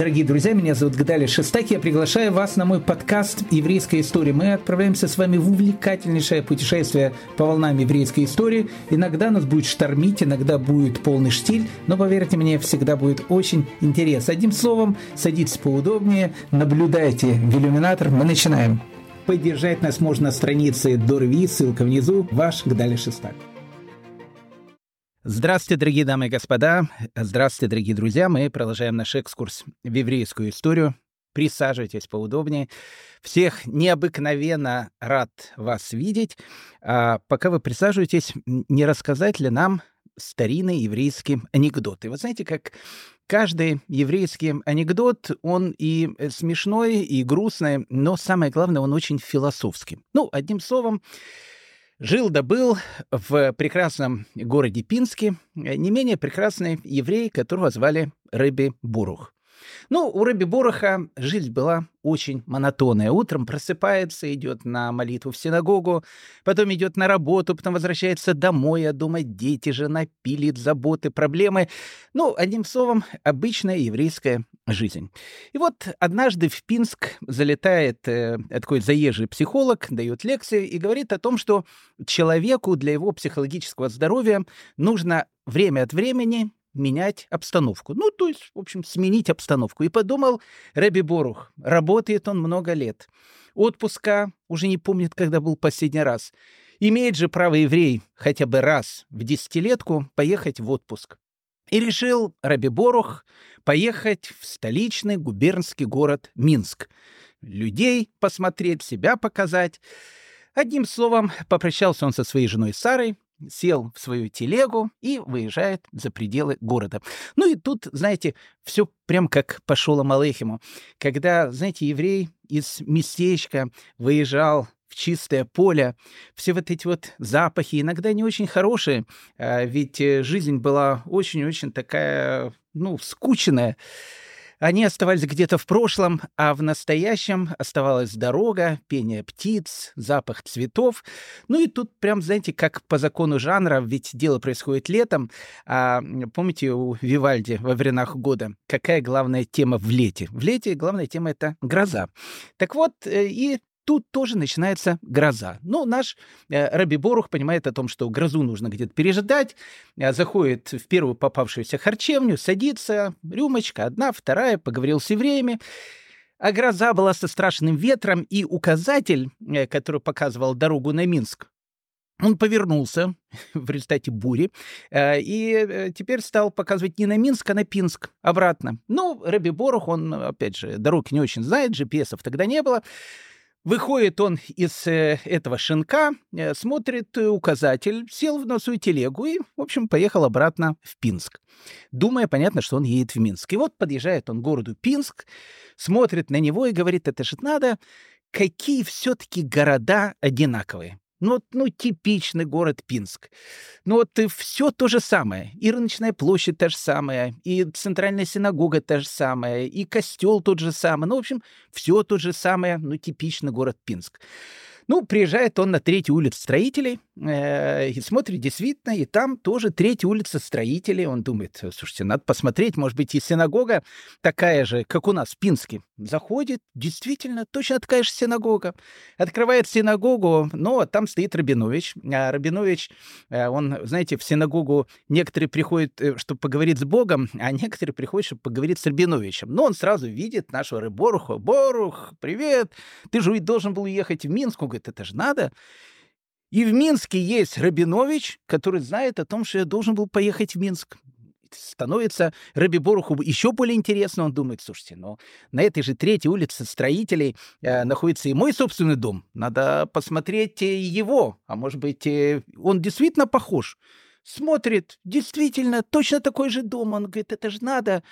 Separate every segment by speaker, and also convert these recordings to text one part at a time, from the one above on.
Speaker 1: Дорогие друзья, меня зовут Гдали Шестак. Я приглашаю вас на мой подкаст «Еврейская история». Мы отправляемся с вами в увлекательнейшее путешествие по волнам еврейской истории. Иногда нас будет штормить, иногда будет полный штиль, но, поверьте мне, всегда будет очень интересно. Одним словом, садитесь поудобнее, наблюдайте в иллюминатор. Мы начинаем. Поддержать нас можно на странице Дорви, ссылка внизу. Ваш Гдали Шестак. Здравствуйте, дорогие дамы и господа. Здравствуйте, дорогие друзья. Мы продолжаем наш экскурс в еврейскую историю. Присаживайтесь поудобнее. Всех необыкновенно рад вас видеть. А пока вы присаживаетесь, не рассказать ли нам старинный еврейский анекдот? И вы знаете, как каждый еврейский анекдот, он и смешной, и грустный, но самое главное, он очень философский. Ну, одним словом, Жил да был в прекрасном городе Пинске не менее прекрасный еврей, которого звали Рыби Бурух. Ну, у Рыби Буруха жизнь была очень монотонная. Утром просыпается, идет на молитву в синагогу, потом идет на работу, потом возвращается домой, а дома дети, жена пилит, заботы, проблемы. Ну, одним словом, обычная еврейская жизнь. И вот однажды в Пинск залетает э, такой заезжий психолог, дает лекции и говорит о том, что человеку для его психологического здоровья нужно время от времени менять обстановку. Ну, то есть, в общем, сменить обстановку. И подумал Рэби Борух, работает он много лет. Отпуска уже не помнит, когда был последний раз. Имеет же право еврей хотя бы раз в десятилетку поехать в отпуск. И решил Раби Борух поехать в столичный губернский город Минск. Людей посмотреть, себя показать. Одним словом, попрощался он со своей женой Сарой, сел в свою телегу и выезжает за пределы города. Ну и тут, знаете, все прям как по Шолом Алейхиму. Когда, знаете, еврей из местечка выезжал в чистое поле, все вот эти вот запахи, иногда не очень хорошие, а ведь э, жизнь была очень-очень такая, ну, скучная. Они оставались где-то в прошлом, а в настоящем оставалась дорога, пение птиц, запах цветов. Ну и тут прям, знаете, как по закону жанра, ведь дело происходит летом. А помните у Вивальди во временах года, какая главная тема в лете? В лете главная тема — это гроза. Так вот, э, и тут тоже начинается гроза. Ну, наш э, Раби Борух понимает о том, что грозу нужно где-то пережидать, э, заходит в первую попавшуюся харчевню, садится, рюмочка, одна, вторая, поговорил с евреями. А гроза была со страшным ветром, и указатель, э, который показывал дорогу на Минск, он повернулся в результате бури э, и э, теперь стал показывать не на Минск, а на Пинск обратно. Ну, Раби Борух, он, опять же, дорог не очень знает, GPS-ов тогда не было. Выходит он из э, этого шинка, э, смотрит э, указатель, сел в носу телегу и, в общем, поехал обратно в Пинск. Думая, понятно, что он едет в Минск. И вот подъезжает он к городу Пинск, смотрит на него и говорит, это же надо, какие все-таки города одинаковые. Ну, ну, типичный город Пинск. Ну, вот и все то же самое. И рыночная площадь та же самая, и центральная синагога та же самая, и костел тот же самый. Ну, в общем, все то же самое, ну, типичный город Пинск. Ну, приезжает он на третью улицу строителей э, и смотрит, действительно, и там тоже третья улица строителей. Он думает, слушайте, надо посмотреть, может быть, и синагога такая же, как у нас в Пинске. Заходит, действительно, точно такая же синагога. Открывает синагогу, но там стоит Рабинович. А Рабинович, э, он, знаете, в синагогу некоторые приходят, э, чтобы поговорить с Богом, а некоторые приходят, чтобы поговорить с Рабиновичем. Но он сразу видит нашего Рыборуха. Борух, привет! Ты же должен был ехать в Минск. Он говорит, это же надо. И в Минске есть Рабинович, который знает о том, что я должен был поехать в Минск. Становится Раби Боруху еще более интересно. Он думает, слушайте, ну на этой же третьей улице строителей э, находится и мой собственный дом. Надо посмотреть э, его. А может быть, э, он действительно похож. Смотрит, действительно, точно такой же дом. Он говорит, это же надо.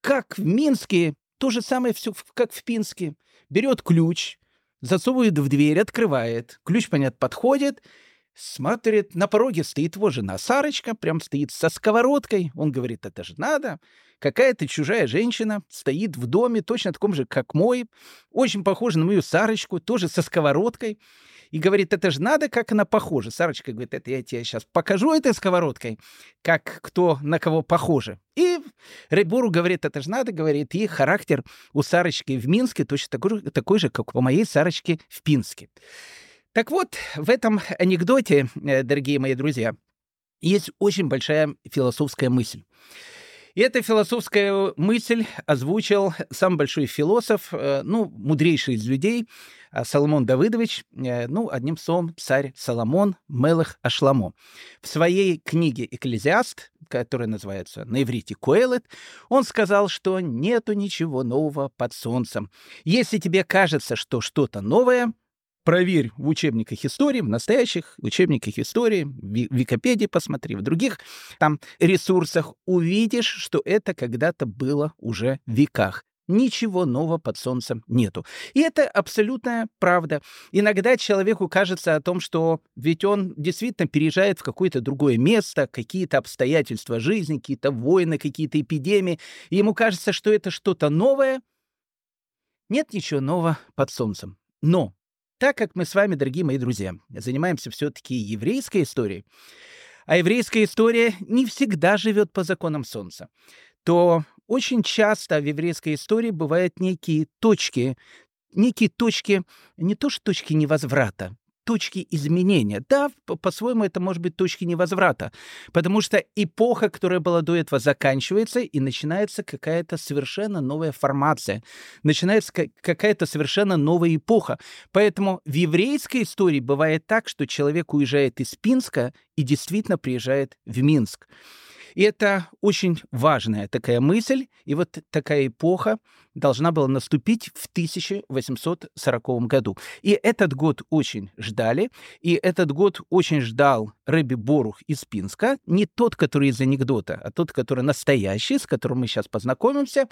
Speaker 1: Как в Минске, то же самое все, как в Пинске. Берет ключ, засовывает в дверь, открывает. Ключ, понятно, подходит, смотрит, на пороге стоит его жена Сарочка, прям стоит со сковородкой. Он говорит, это же надо. Какая-то чужая женщина стоит в доме, точно таком же, как мой, очень похожа на мою Сарочку, тоже со сковородкой. И говорит, это же надо, как она похожа. Сарочка говорит, это я тебе сейчас покажу этой сковородкой, как кто на кого похоже. И Рейбуру говорит, это же надо, говорит, и характер у Сарочки в Минске точно такой, такой же, как у моей Сарочки в Пинске. Так вот, в этом анекдоте, э, дорогие мои друзья, есть очень большая философская мысль. И эта философская мысль озвучил самый большой философ, э, ну, мудрейший из людей, э, Соломон Давыдович, ну, одним словом, царь Соломон Мелах Ашламо. В своей книге «Экклезиаст», которая называется на иврите «Коэлет», он сказал, что нету ничего нового под солнцем. Если тебе кажется, что что-то новое, проверь в учебниках истории, в настоящих учебниках истории, в Википедии посмотри, в других там ресурсах, увидишь, что это когда-то было уже в веках. Ничего нового под солнцем нету. И это абсолютная правда. Иногда человеку кажется о том, что ведь он действительно переезжает в какое-то другое место, какие-то обстоятельства жизни, какие-то войны, какие-то эпидемии. И ему кажется, что это что-то новое. Нет ничего нового под солнцем. Но так как мы с вами, дорогие мои друзья, занимаемся все-таки еврейской историей, а еврейская история не всегда живет по законам Солнца, то очень часто в еврейской истории бывают некие точки, некие точки, не то что точки невозврата, точки изменения. Да, по-своему это может быть точки невозврата, потому что эпоха, которая была до этого, заканчивается, и начинается какая-то совершенно новая формация, начинается какая-то совершенно новая эпоха. Поэтому в еврейской истории бывает так, что человек уезжает из Пинска и действительно приезжает в Минск. И это очень важная такая мысль, и вот такая эпоха должна была наступить в 1840 году. И этот год очень ждали, и этот год очень ждал Рэби Борух из Пинска, не тот, который из анекдота, а тот, который настоящий, с которым мы сейчас познакомимся.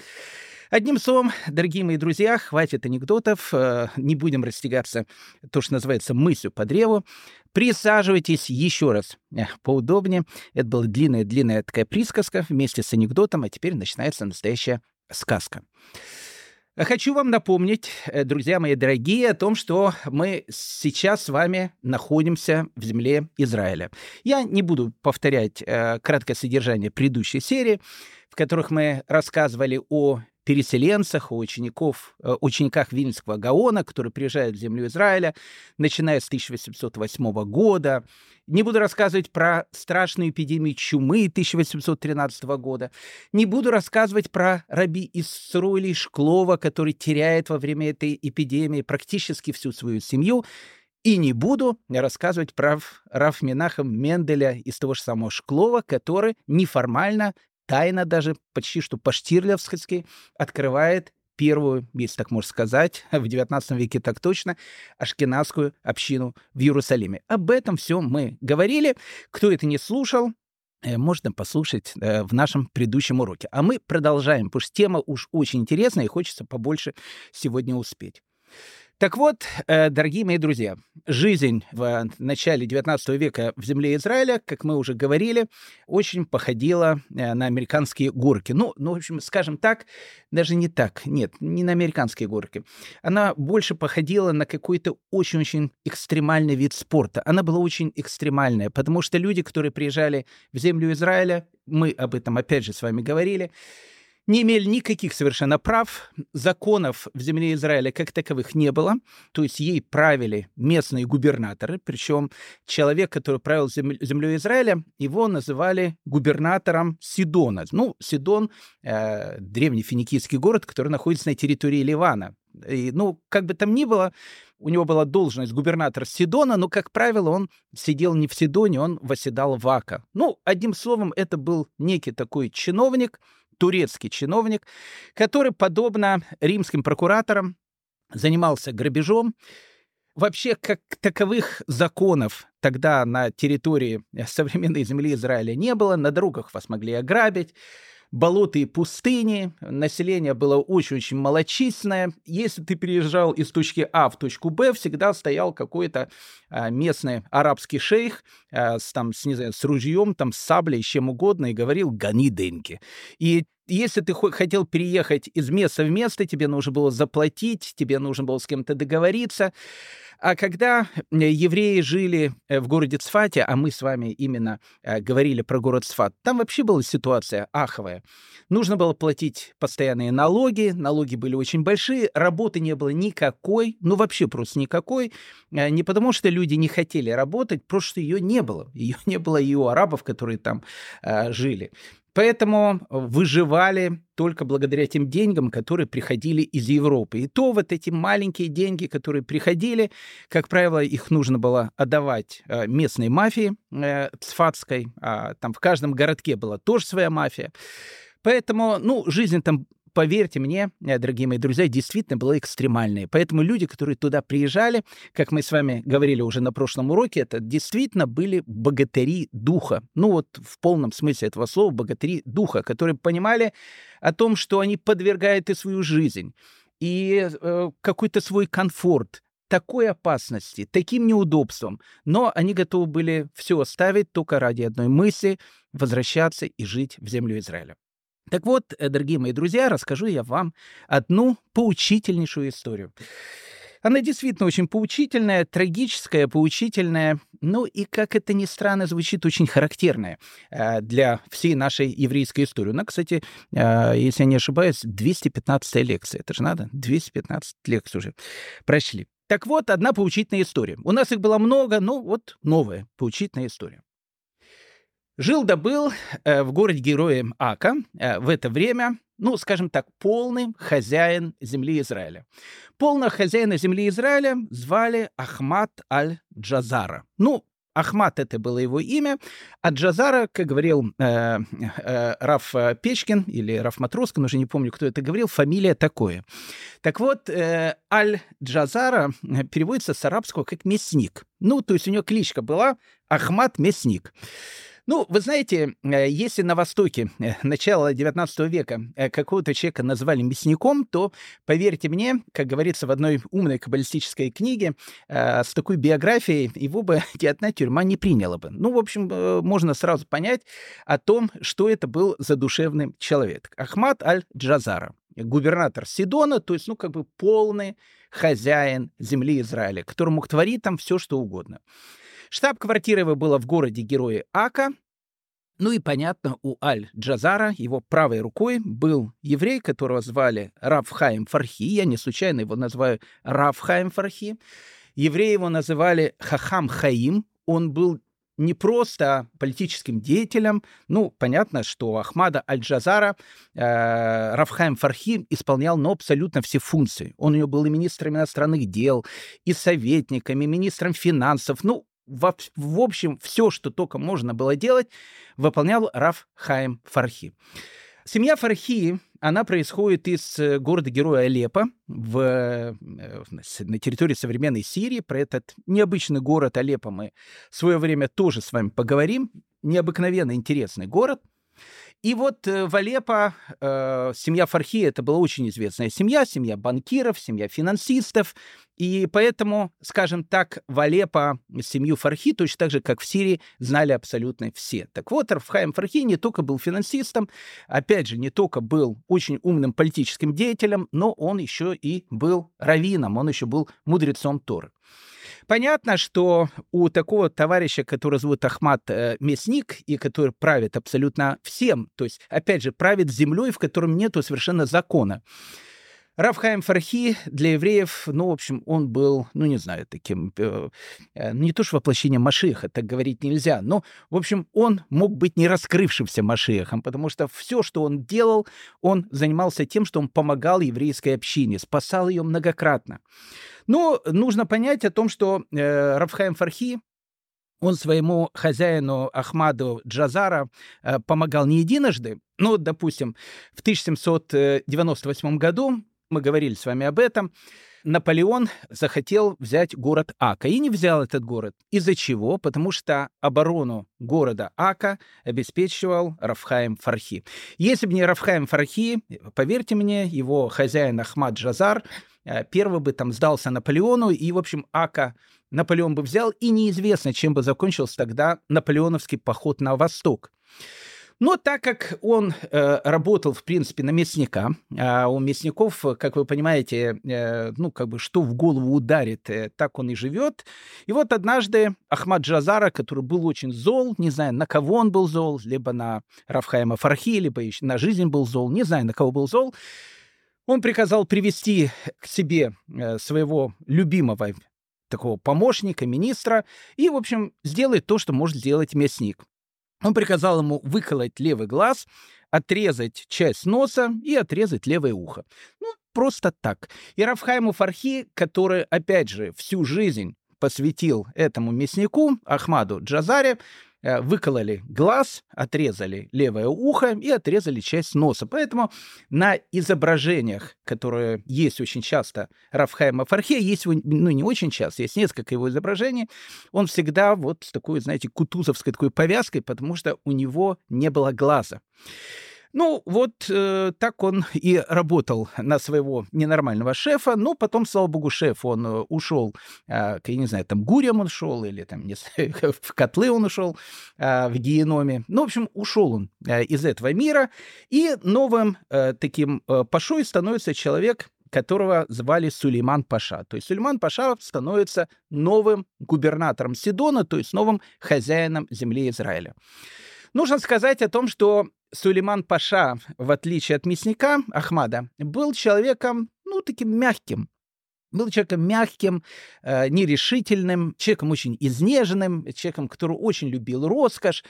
Speaker 1: Одним словом, дорогие мои друзья, хватит анекдотов, э, не будем растягаться, то, что называется мыслью по древу. Присаживайтесь еще раз э, поудобнее. Это была длинная-длинная такая присказка вместе с анекдотом, а теперь начинается настоящая сказка. Хочу вам напомнить, э, друзья мои дорогие, о том, что мы сейчас с вами находимся в земле Израиля. Я не буду повторять э, краткое содержание предыдущей серии, в которых мы рассказывали о переселенцах, у учеников, э, учениках Вильнского Гаона, которые приезжают в землю Израиля, начиная с 1808 года. Не буду рассказывать про страшную эпидемию чумы 1813 года. Не буду рассказывать про раби Исруэли Шклова, который теряет во время этой эпидемии практически всю свою семью. И не буду рассказывать про Раф Минахам Менделя из того же самого Шклова, который неформально тайно даже почти что по-штирлевски открывает первую, если так можно сказать, в XIX веке так точно, ашкенадскую общину в Иерусалиме. Об этом все мы говорили. Кто это не слушал, э, можно послушать э, в нашем предыдущем уроке. А мы продолжаем, потому что тема уж очень интересная и хочется побольше сегодня успеть. Так вот, э, дорогие мои друзья, жизнь в начале XIX века в земле Израиля, как мы уже говорили, очень походила э, на американские горки. Ну, ну, в общем, скажем так, даже не так, нет, не на американские горки. Она больше походила на какой-то очень-очень экстремальный вид спорта. Она была очень экстремальная, потому что люди, которые приезжали в землю Израиля, мы об этом опять же с вами говорили, не имели никаких совершенно прав, законов в земле Израиля как таковых не было, то есть ей правили местные губернаторы, причем человек, который правил землей Израиля, его называли губернатором Сидона. Ну, Сидон э, — древний финикийский город, который находится на территории Ливана. И, ну, как бы там ни было, у него была должность губернатора Сидона, но, как правило, он сидел не в Сидоне, он восседал в Ака. Ну, одним словом, это был некий такой чиновник, турецкий чиновник, который, подобно римским прокураторам, занимался грабежом. Вообще, как таковых законов тогда на территории современной земли Израиля не было. На дорогах вас могли ограбить, болота и пустыни, население было очень-очень малочисленное. Если ты переезжал из точки А в точку Б, всегда стоял какой-то а, местный арабский шейх а, с, там, с, не знаю, с ружьем, там, с саблей, чем угодно, и говорил «гони деньги». И если ты хотел переехать из места в место, тебе нужно было заплатить, тебе нужно было с кем-то договориться. А когда э, евреи жили э, в городе Цфате, а мы с вами именно э, говорили про город Цфат, там вообще была ситуация аховая. Нужно было платить постоянные налоги, налоги были очень большие, работы не было никакой, ну вообще просто никакой, не потому что люди не хотели работать, просто ее не было. Ее не было и у арабов, которые там жили. Поэтому выживали только благодаря тем деньгам, которые приходили из Европы. И то вот эти маленькие деньги, которые приходили, как правило, их нужно было отдавать э, местной мафии э, цфатской. А там в каждом городке была тоже своя мафия. Поэтому, ну, жизнь там поверьте мне, э, дорогие мои друзья, действительно было экстремальное. Поэтому люди, которые туда приезжали, как мы с вами говорили уже на прошлом уроке, это действительно были богатыри духа. Ну вот в полном смысле этого слова богатыри духа, которые понимали о том, что они подвергают и свою жизнь, и э, какой-то свой комфорт, такой опасности, таким неудобством, но они готовы были все оставить только ради одной мысли — возвращаться и жить в землю Израиля. Так вот, э, дорогие мои друзья, расскажу я вам одну поучительнейшую историю. Она действительно очень поучительная, трагическая, поучительная, ну и, как это ни странно, звучит очень характерная э, для всей нашей еврейской истории. Она, кстати, э, если я не ошибаюсь, 215 лекция. Это же надо, 215 лекций уже прошли. Так вот, одна поучительная история. У нас их было много, но вот новая поучительная история. Жил да э, в городе героем Ака э, в это время, ну, скажем так, полный хозяин земли Израиля. Полного хозяина земли Израиля звали Ахмад аль-Джазара. Ну, Ахмад это было его имя, а Джазара, как говорил э, э, Раф Печкин или Раф Матроскин, уже не помню, кто это говорил, фамилия такое. Так вот, э, Аль-Джазара переводится с арабского как «мясник». Ну, то есть у него кличка была Ахмад Мясник. Ну, вы знаете, э, если на Востоке э, начала XIX века э, какого-то человека назвали мясником, то, поверьте мне, как говорится в одной умной каббалистической книге, с такой биографией его бы ни одна тюрьма не приняла бы. Ну, в общем, можно сразу понять о том, что это был за душевный человек. Ахмад аль-Джазара, губернатор Сидона, то есть, ну, как бы полный хозяин земли Израиля, который мог творить там все, что угодно. Штаб-квартира была в городе Герои Ака. Ну и, понятно, у Аль-Джазара, его правой рукой, был еврей, которого звали Равхаим Фархи. Я не случайно его называю Равхаим Фархи. Евреи его называли Хахам Хаим. Он был не просто политическим деятелем. Ну, понятно, что Ахмада Аль-Джазара э, Рафхайм Фархи исполнял ну, абсолютно все функции. Он у него был и министром иностранных дел, и советником, и министром финансов. Ну, в, в общем, все, что только можно было делать, выполнял Раф Хаим Фархи. Семья Фархи, она происходит из э, города-героя Алеппо в, э, на территории современной Сирии. Про этот необычный город Алеппо мы в свое время тоже с вами поговорим. Необыкновенно интересный город – и вот э, в Алеппо э, семья Фархи это была очень известная семья, семья банкиров, семья финансистов. И поэтому, скажем так, в Алеппо семью Фархи, точно так же, как в Сирии, знали абсолютно все. Так вот, Рафхаим Фархи не только был финансистом, опять же, не только был очень умным политическим деятелем, но он еще и был раввином, он еще был мудрецом Торы. Понятно, что у такого товарища, который зовут Ахмат э, Мясник, и который правит абсолютно всем, то есть, опять же, правит землей, в котором нету совершенно закона. Равхайм Фархи для евреев, ну, в общем, он был, ну, не знаю, таким, э, э, не то что воплощением Машиха, так говорить нельзя, но, в общем, он мог быть не раскрывшимся Машихом, потому что все, что он делал, он занимался тем, что он помогал еврейской общине, спасал ее многократно. Но нужно понять о том, что э, Равхайм Фархи, он своему хозяину Ахмаду Джазара э, помогал не единожды. Ну, допустим, в 1798 году мы говорили с вами об этом. Наполеон захотел взять город Ака и не взял этот город. Из-за чего? Потому что оборону города Ака обеспечивал Рафхаим Фархи. Если бы не Рафхаим Фархи, поверьте мне, его хозяин Ахмад Джазар первый бы там сдался Наполеону, и, в общем, Ака Наполеон бы взял, и неизвестно, чем бы закончился тогда наполеоновский поход на восток. Но так как он э, работал, в принципе, на мясника, а у мясников, как вы понимаете, э, ну, как бы, что в голову ударит, э, так он и живет. И вот однажды Ахмад Джазара, который был очень зол, не знаю, на кого он был зол, либо на Рафхайма Фархи, либо еще на жизнь был зол, не знаю, на кого был зол, он приказал привести к себе э, своего любимого такого помощника, министра, и, в общем, сделать то, что может сделать мясник. Он приказал ему выколоть левый глаз, отрезать часть носа и отрезать левое ухо. Ну, просто так. И Рафхайму Фархи, который, опять же, всю жизнь посвятил этому мяснику, Ахмаду Джазаре, выкололи глаз, отрезали левое ухо и отрезали часть носа. Поэтому на изображениях, которые есть очень часто Рафхайма Фархе, есть, ну не очень часто, есть несколько его изображений, он всегда вот с такой, знаете, кутузовской такой повязкой, потому что у него не было глаза. Ну, вот э, так он и работал на своего ненормального шефа. Но потом, слава богу, шеф, он э, ушел, э, я не знаю, там гурем он шел или там, не знаю, в котлы он ушел э, в геноме. Ну, в общем, ушел он э, из этого мира. И новым э, таким э, пашой становится человек, которого звали Сулейман Паша. То есть Сулейман Паша становится новым губернатором Сидона, то есть новым хозяином земли Израиля. Нужно сказать о том, что Сулейман Паша, в отличие от мясника Ахмада, был человеком, ну, таким мягким, был человеком мягким, э, нерешительным, человеком очень изнеженным, человеком, который очень любил роскошь.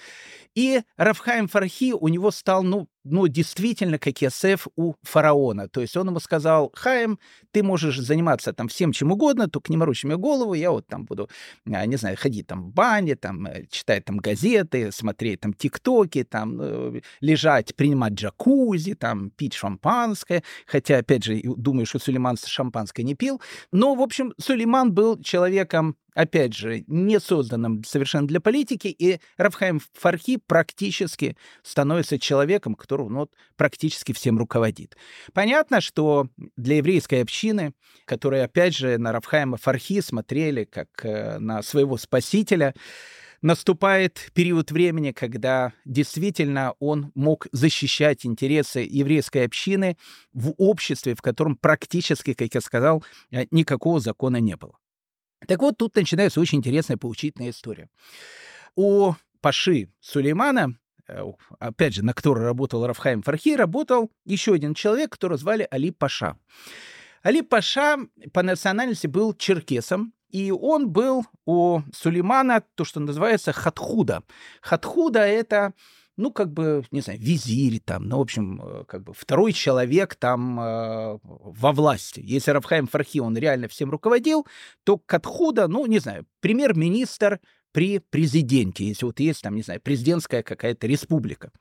Speaker 1: И Рафхайм Фархи у него стал, ну, ну, действительно, как Есеф у фараона. То есть он ему сказал, Хаим, ты можешь заниматься там всем чем угодно, только не морочи мне голову, я вот там буду, а, не знаю, ходить там в бане, там, э, читать там газеты, смотреть там тиктоки, там, э, лежать, принимать джакузи, там, пить шампанское. Хотя, опять же, думаю, что Сулейман шампанское не пил. Но, в общем, Сулейман был человеком опять же, не созданным совершенно для политики, и Рафхайм Фархи практически становится человеком, который ну, практически всем руководит. Понятно, что для еврейской общины, которые, опять же, на Рафхайма Фархи смотрели как э, на своего спасителя, наступает период времени, когда действительно он мог защищать интересы еврейской общины в обществе, в котором практически, как я сказал, э, никакого закона не было. Так вот, тут начинается очень интересная поучительная история. У Паши Сулеймана, э, опять же, на которой работал Рафхайм Фархи, работал еще один человек, которого звали Али Паша. Али Паша по национальности был черкесом, и он был у Сулеймана то, что называется хатхуда. Хатхуда — это ну, как бы, не знаю, визирь там, ну, в общем, э, как бы второй человек там э, во власти. Если Рафхайм Фархи, он реально всем руководил, то Катхуда, ну, не знаю, премьер-министр при президенте, если вот есть там, не знаю, президентская какая-то республика.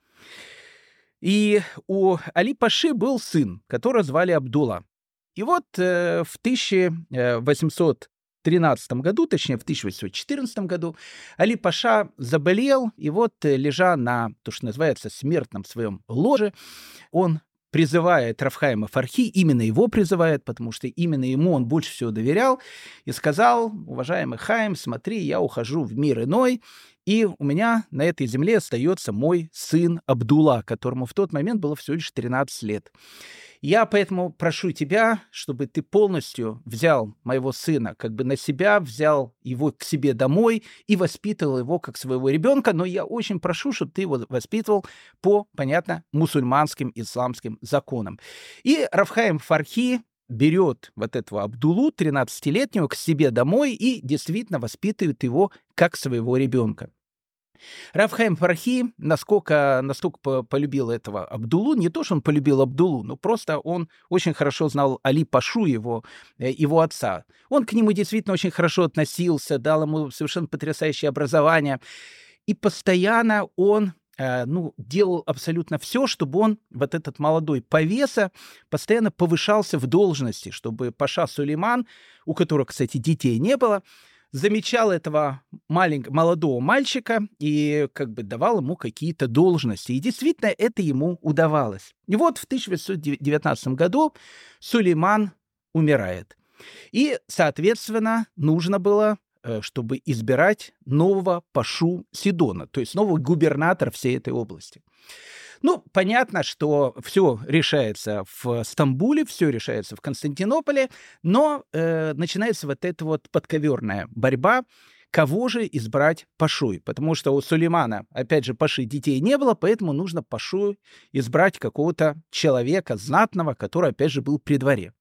Speaker 1: И у Али Паши был сын, которого звали Абдулла. И вот э, в 1800 13 году, точнее в 1814 году, Али Паша заболел, и вот, э, лежа на, то, что называется, смертном своем ложе, он призывает Рафхайма Фархи, именно его призывает, потому что именно ему он больше всего доверял, и сказал, уважаемый Хайм, смотри, я ухожу в мир иной, и у меня на этой земле остается мой сын Абдулла, которому в тот момент было всего лишь 13 лет. Я поэтому прошу тебя, чтобы ты полностью взял моего сына как бы на себя, взял его к себе домой и воспитывал его как своего ребенка, но я очень прошу, чтобы ты его воспитывал по, понятно, мусульманским исламским законам. И Рафхаим Фархи берет вот этого Абдулу, 13-летнего, к себе домой и действительно воспитывает его как своего ребенка. Рафхайм Фархи насколько, настолько полюбил этого Абдулу, не то, что он полюбил Абдулу, но просто он очень хорошо знал Али Пашу, его, э, его отца. Он к нему действительно очень хорошо относился, дал ему совершенно потрясающее образование. И постоянно он э, ну, делал абсолютно все, чтобы он, вот этот молодой повеса, постоянно повышался в должности, чтобы Паша Сулейман, у которого, кстати, детей не было, замечал этого маленького, молодого мальчика и как бы давал ему какие-то должности. И действительно это ему удавалось. И вот в 1919 году Сулейман умирает. И, соответственно, нужно было Э, чтобы избирать нового Пашу Сидона, то есть нового губернатора всей этой области. Ну, понятно, что все решается в Стамбуле, все решается в Константинополе, но э, начинается вот эта вот подковерная борьба, кого же избрать Пашой, потому что у Сулеймана, опять же, Паши детей не было, поэтому нужно Пашу избрать какого-то человека знатного, который, опять же, был при дворе.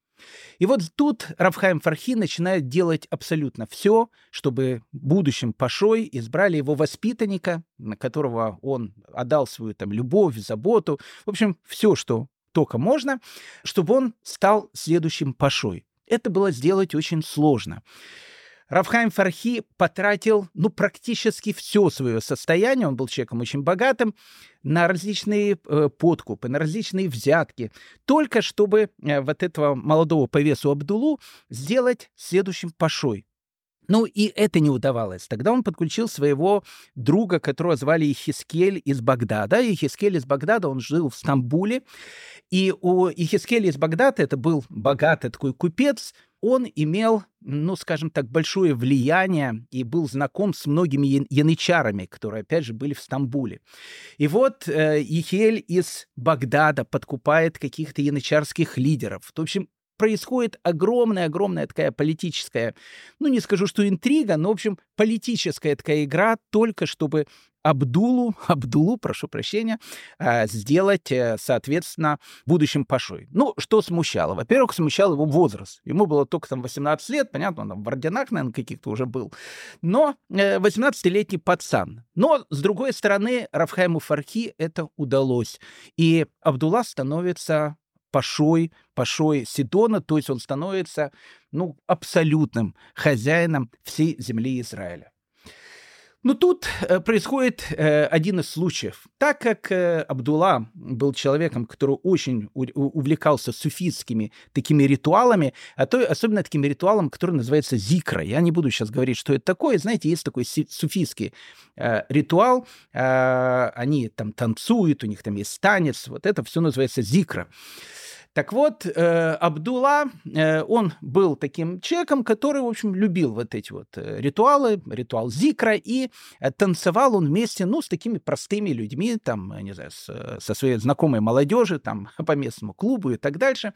Speaker 1: И вот тут Рафхайм Фархи начинает делать абсолютно все, чтобы будущим Пашой избрали его воспитанника, на которого он отдал свою там любовь, заботу, в общем, все, что только можно, чтобы он стал следующим Пашой. Это было сделать очень сложно. Равхайм Фархи потратил, ну, практически все свое состояние, он был человеком очень богатым, на различные э, подкупы, на различные взятки, только чтобы э, вот этого молодого повесу Абдулу сделать следующим пашой. Ну и это не удавалось. Тогда он подключил своего друга, которого звали Ихискель из Багдада. Ихискель из Багдада, он жил в Стамбуле. И у Ихискеля из Багдада, это был богатый такой купец, он имел, ну, скажем так, большое влияние и был знаком с многими янычарами, которые, опять же, были в Стамбуле. И вот э, Ихель из Багдада подкупает каких-то янычарских лидеров. В общем, происходит огромная-огромная такая политическая, ну, не скажу, что интрига, но, в общем, политическая такая игра, только чтобы Абдулу, Абдулу, прошу прощения, а, сделать, э, соответственно, будущим Пашой. Ну, что смущало? Во-первых, смущал его возраст. Ему было только там 18 лет, понятно, он там в орденах, наверное, каких-то уже был. Но 18-летний э, пацан. Но, с другой стороны, Рафхайму Фархи это удалось. И Абдулла становится Пашой, Пашой Сидона, то есть он становится ну, абсолютным хозяином всей земли Израиля. Но тут э, происходит э, один из случаев. Так как э, Абдулла был человеком, который очень увлекался суфистскими такими ритуалами, а то особенно таким ритуалом, который называется зикра. Я не буду сейчас говорить, что это такое. Знаете, есть такой суфийский ритуал. Они там танцуют, у них там есть танец. Вот это все называется зикра. Так вот, э, Абдулла, э, он был таким человеком, который, в общем, любил вот эти вот э, ритуалы, ритуал Зикра, и э, танцевал он вместе, ну, с такими простыми людьми, там, не знаю, с, со своей знакомой молодежи, там, по местному клубу и так дальше.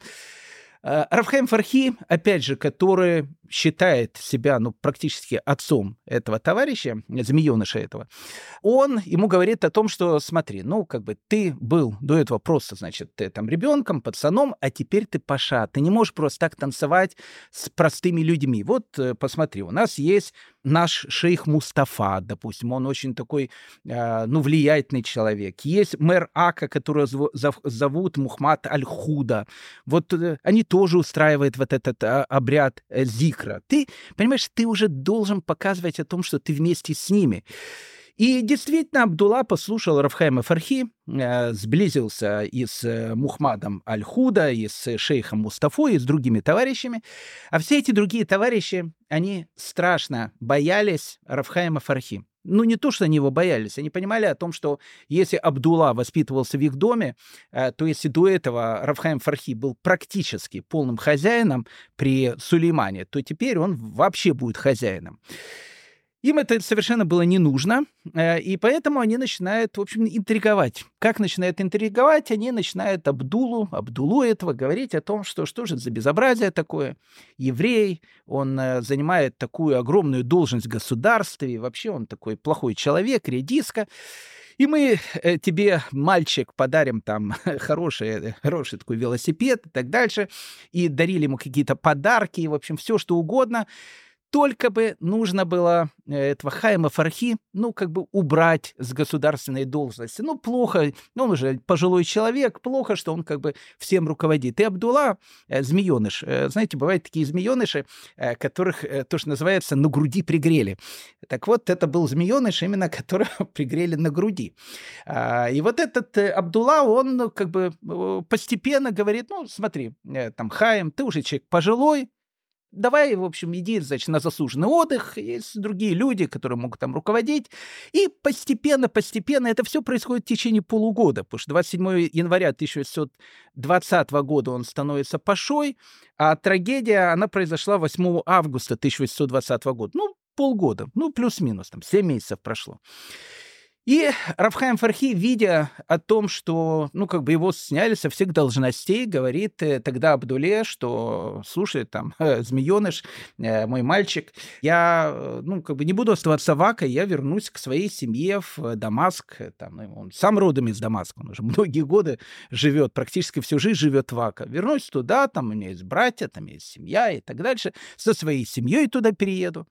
Speaker 1: Э, Равхайм Фархи, опять же, который считает себя ну, практически отцом этого товарища, змееныша этого, он ему говорит о том, что смотри, ну, как бы ты был до этого просто, значит, ты там ребенком, пацаном, а теперь ты паша. Ты не можешь просто так танцевать с простыми людьми. Вот э, посмотри, у нас есть наш шейх Мустафа, допустим, он очень такой, э, ну, влиятельный человек. Есть мэр Ака, которого зовут Мухмад Аль-Худа. Вот они тоже устраивают вот этот а, обряд зик икра. Ты, понимаешь, ты уже должен показывать о том, что ты вместе с ними. И действительно, Абдулла послушал Рафхайма Фархи, э, сблизился и с э, Мухмадом Аль-Худа, и с шейхом Мустафо, и с другими товарищами. А все эти другие товарищи, они страшно боялись Рафхайма Фархи. Ну, не то, что они его боялись, они понимали о том, что если Абдулла воспитывался в их доме, э, то если до этого Рафхайм Фархи был практически полным хозяином при Сулеймане, то теперь он вообще будет хозяином. Им это совершенно было не нужно, э, и поэтому они начинают, в общем, интриговать. Как начинают интриговать? Они начинают Абдулу, Абдулу этого говорить о том, что что же это за безобразие такое. Еврей, он э, занимает такую огромную должность в государстве, и вообще он такой плохой человек, редиска. И мы э, тебе, мальчик, подарим там хороший, хороший такой велосипед и так дальше. И дарили ему какие-то подарки, и, в общем, все что угодно только бы нужно было э, этого Хайма Фархи, ну, как бы убрать с государственной должности. Ну, плохо, ну, он уже пожилой человек, плохо, что он как бы всем руководит. И Абдулла, э, змееныш, э, знаете, бывают такие змееныши, э, которых э, то, что называется, на груди пригрели. Так вот, это был змееныш, именно которого пригрели на груди. А, и вот этот э, Абдулла, он ну, как бы э, постепенно говорит, ну, смотри, э, там, Хайм, ты уже человек пожилой, давай, в общем, иди, значит, на заслуженный отдых, есть другие люди, которые могут там руководить. И постепенно, постепенно это все происходит в течение полугода, потому что 27 января 1820 года он становится пашой, а трагедия, она произошла 8 августа 1820 года. Ну, полгода, ну, плюс-минус, там, 7 месяцев прошло. И Рафхайм Фархи, видя о том, что, ну, как бы его сняли со всех должностей, говорит э, тогда Абдуле, что, слушай, там, э, змееныш, э, мой мальчик, я, ну, как бы не буду оставаться в Ака, я вернусь к своей семье в Дамаск. Там, ну, он сам родом из Дамаска, он уже многие годы живет, практически всю жизнь живет в Ака. Вернусь туда, там у меня есть братья, там есть семья и так дальше. Со своей семьей туда перееду.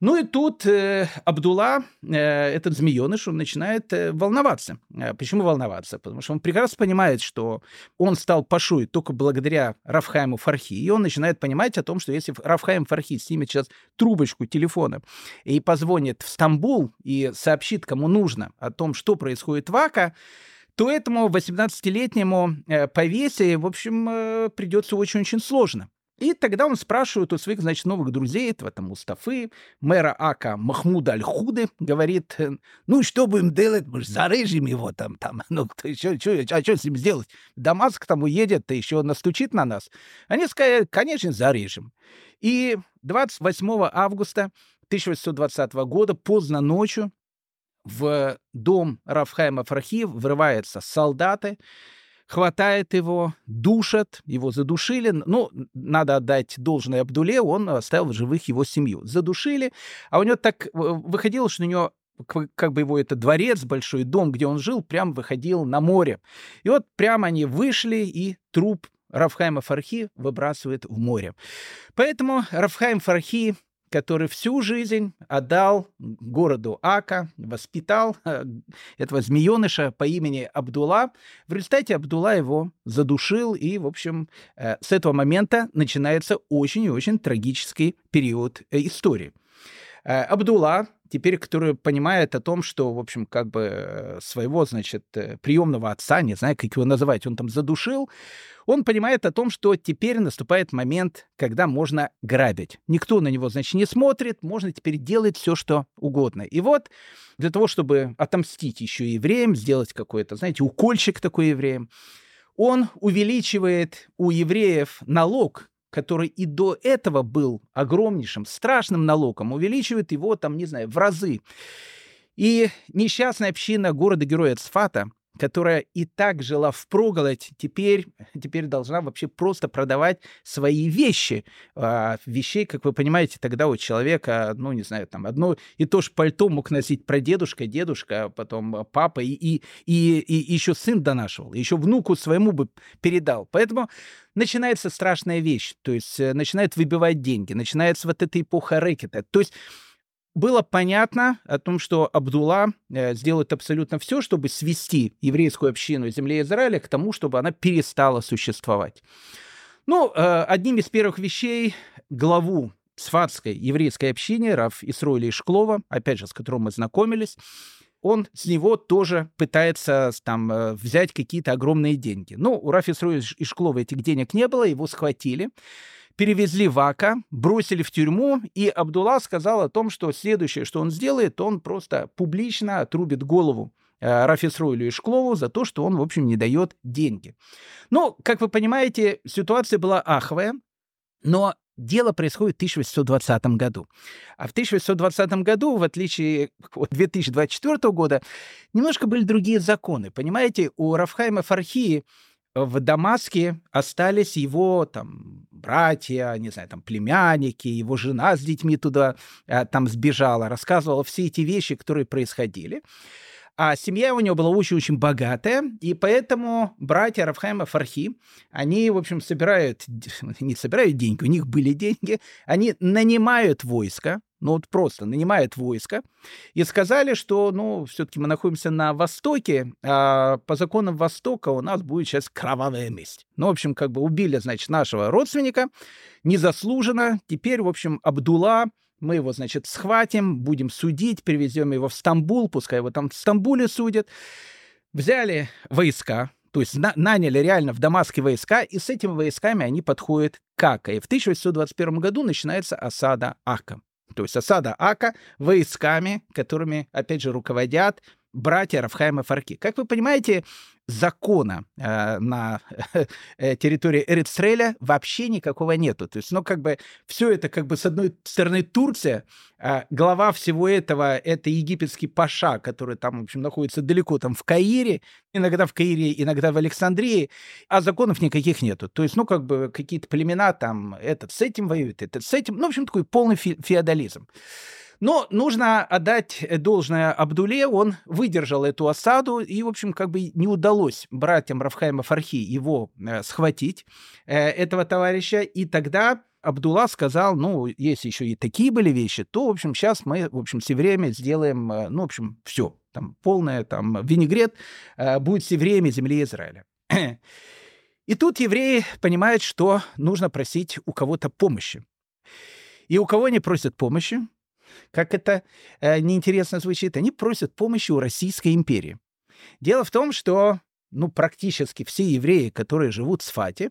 Speaker 1: Ну и тут э, Абдулла, э, этот змееныш, он начинает э, волноваться. Э, почему волноваться? Потому что он прекрасно понимает, что он стал пашой только благодаря Рафхайму Фархи. И он начинает понимать о том, что если Рафхайм Фархи снимет сейчас трубочку телефона и позвонит в Стамбул и сообщит, кому нужно, о том, что происходит в Ака, то этому 18-летнему э, повесе, в общем, э, придется очень-очень сложно. И тогда он спрашивает у своих, значит, новых друзей, этого там Мустафы, мэра Ака Махмуда Аль-Худы, говорит, «Э, ну, что будем делать, мы же зарежем его там, там, ну, кто, что, что, а что с ним сделать? Дамаск там уедет, то еще настучит на нас. Они сказали, конечно, зарежем. И 28 августа 1820 года, поздно ночью, в дом Рафхайма Фрахи врываются солдаты, хватает его, душат, его задушили. Ну, надо отдать должное Абдуле, он оставил в живых его семью. Задушили, а у него так э, выходило, что у него как бы его это дворец, большой дом, где он жил, прям выходил на море. И вот прямо они вышли, и труп Рафхайма Фархи выбрасывает в море. Поэтому Рафхайм Фархи который всю жизнь отдал городу Ака, воспитал э, этого змееныша по имени Абдулла. В результате Абдулла его задушил, и, в общем, э, с этого момента начинается очень и очень трагический период э, истории. Абдулла, теперь, который понимает о том, что, в общем, как бы своего, значит, приемного отца, не знаю, как его называть, он там задушил, он понимает о том, что теперь наступает момент, когда можно грабить. Никто на него, значит, не смотрит, можно теперь делать все, что угодно. И вот для того, чтобы отомстить еще евреям, сделать какой-то, знаете, укольчик такой евреям, он увеличивает у евреев налог, который и до этого был огромнейшим, страшным налогом, увеличивает его, там, не знаю, в разы. И несчастная община города-героя Цфата которая и так жила в проголодь, теперь, теперь должна вообще просто продавать свои вещи. А, вещей, как вы понимаете, тогда у человека, ну, не знаю, там одно и то же пальто мог носить прадедушка, дедушка, а потом папа, и, и, и, и еще сын донашивал, еще внуку своему бы передал. Поэтому начинается страшная вещь, то есть э, начинает выбивать деньги, начинается вот эта эпоха рэкета. То есть было понятно о том, что Абдулла э, сделает абсолютно все, чтобы свести еврейскую общину земли Израиля к тому, чтобы она перестала существовать. Ну, э, одним из первых вещей главу Сфатской еврейской общины, Раф Исроиля Ишклова, опять же, с которым мы знакомились, он с него тоже пытается там э, взять какие-то огромные деньги. Ну, у Рафа Исроиля Ишклова этих денег не было, его схватили перевезли в Ака, бросили в тюрьму, и Абдулла сказал о том, что следующее, что он сделает, он просто публично отрубит голову э, Рафисройлю и Шклову за то, что он, в общем, не дает деньги. Ну, как вы понимаете, ситуация была аховая, но дело происходит в 1820 году. А в 1820 году, в отличие от 2024 года, немножко были другие законы. Понимаете, у Рафхайма Фархии в Дамаске остались его там братья, не знаю, там племянники, его жена с детьми туда э, там сбежала, рассказывала все эти вещи, которые происходили. А семья у него была очень-очень богатая, и поэтому братья Рафхайма Фархи, они, в общем, собирают, не собирают деньги, у них были деньги, они нанимают войско, ну вот просто нанимают войско, и сказали, что, ну, все-таки мы находимся на Востоке, а по законам Востока у нас будет сейчас кровавая месть. Ну, в общем, как бы убили, значит, нашего родственника, незаслуженно, теперь, в общем, Абдулла мы его, значит, схватим, будем судить, привезем его в Стамбул, пускай его там в Стамбуле судят. Взяли войска, то есть на, наняли реально в Дамаске войска, и с этими войсками они подходят к Ака. В 1821 году начинается осада Ака. То есть осада Ака войсками, которыми, опять же, руководят братья Рафхайма Фарки. Как вы понимаете, закона э, на э, территории Эрицреля вообще никакого нету. То есть, ну, как бы все это, как бы, с одной стороны, Турция, а глава всего этого — это египетский паша, который там, в общем, находится далеко там в Каире, иногда в Каире, иногда в Александрии, а законов никаких нету. То есть, ну, как бы какие-то племена там, этот с этим воюет, этот с этим, ну, в общем, такой полный фе феодализм. Но нужно отдать должное Абдуле, он выдержал эту осаду, и, в общем, как бы не удалось братьям Рафхайма Фархи его э, схватить, э, этого товарища, и тогда Абдулла сказал, ну, если еще и такие были вещи, то, в общем, сейчас мы, в общем, все время сделаем, э, ну, в общем, все, там, полное, там, винегрет э, будет все время земли Израиля. И тут евреи понимают, что нужно просить у кого-то помощи. И у кого они просят помощи? Как это э, неинтересно звучит, они просят помощи у Российской империи. Дело в том, что ну, практически все евреи, которые живут в Сфате,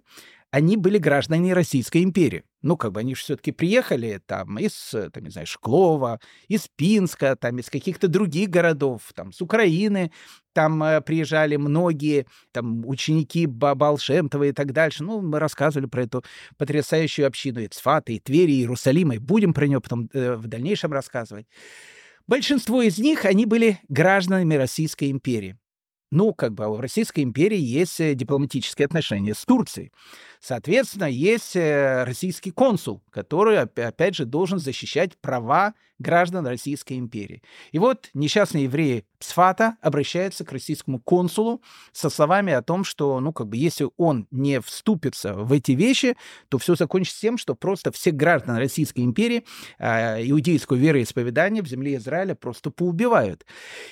Speaker 1: они были граждане Российской империи. Ну, как бы они же все-таки приехали там из, там, не знаю, Шклова, из Пинска, там, из каких-то других городов, там, с Украины, там э, приезжали многие, там, ученики Балшемтова и так дальше. Ну, мы рассказывали про эту потрясающую общину и Цфата, и Твери, и Иерусалима, и будем про нее потом э, в дальнейшем рассказывать. Большинство из них, они были гражданами Российской империи. Ну, как бы в Российской империи есть э, дипломатические отношения с Турцией. Соответственно, есть э, российский консул, который, опять же, должен защищать права граждан Российской империи. И вот несчастные евреи Псфата обращаются к российскому консулу со словами о том, что, ну, как бы, если он не вступится в эти вещи, то все закончится тем, что просто все граждан Российской империи э, иудейского вероисповедания в земле Израиля просто поубивают.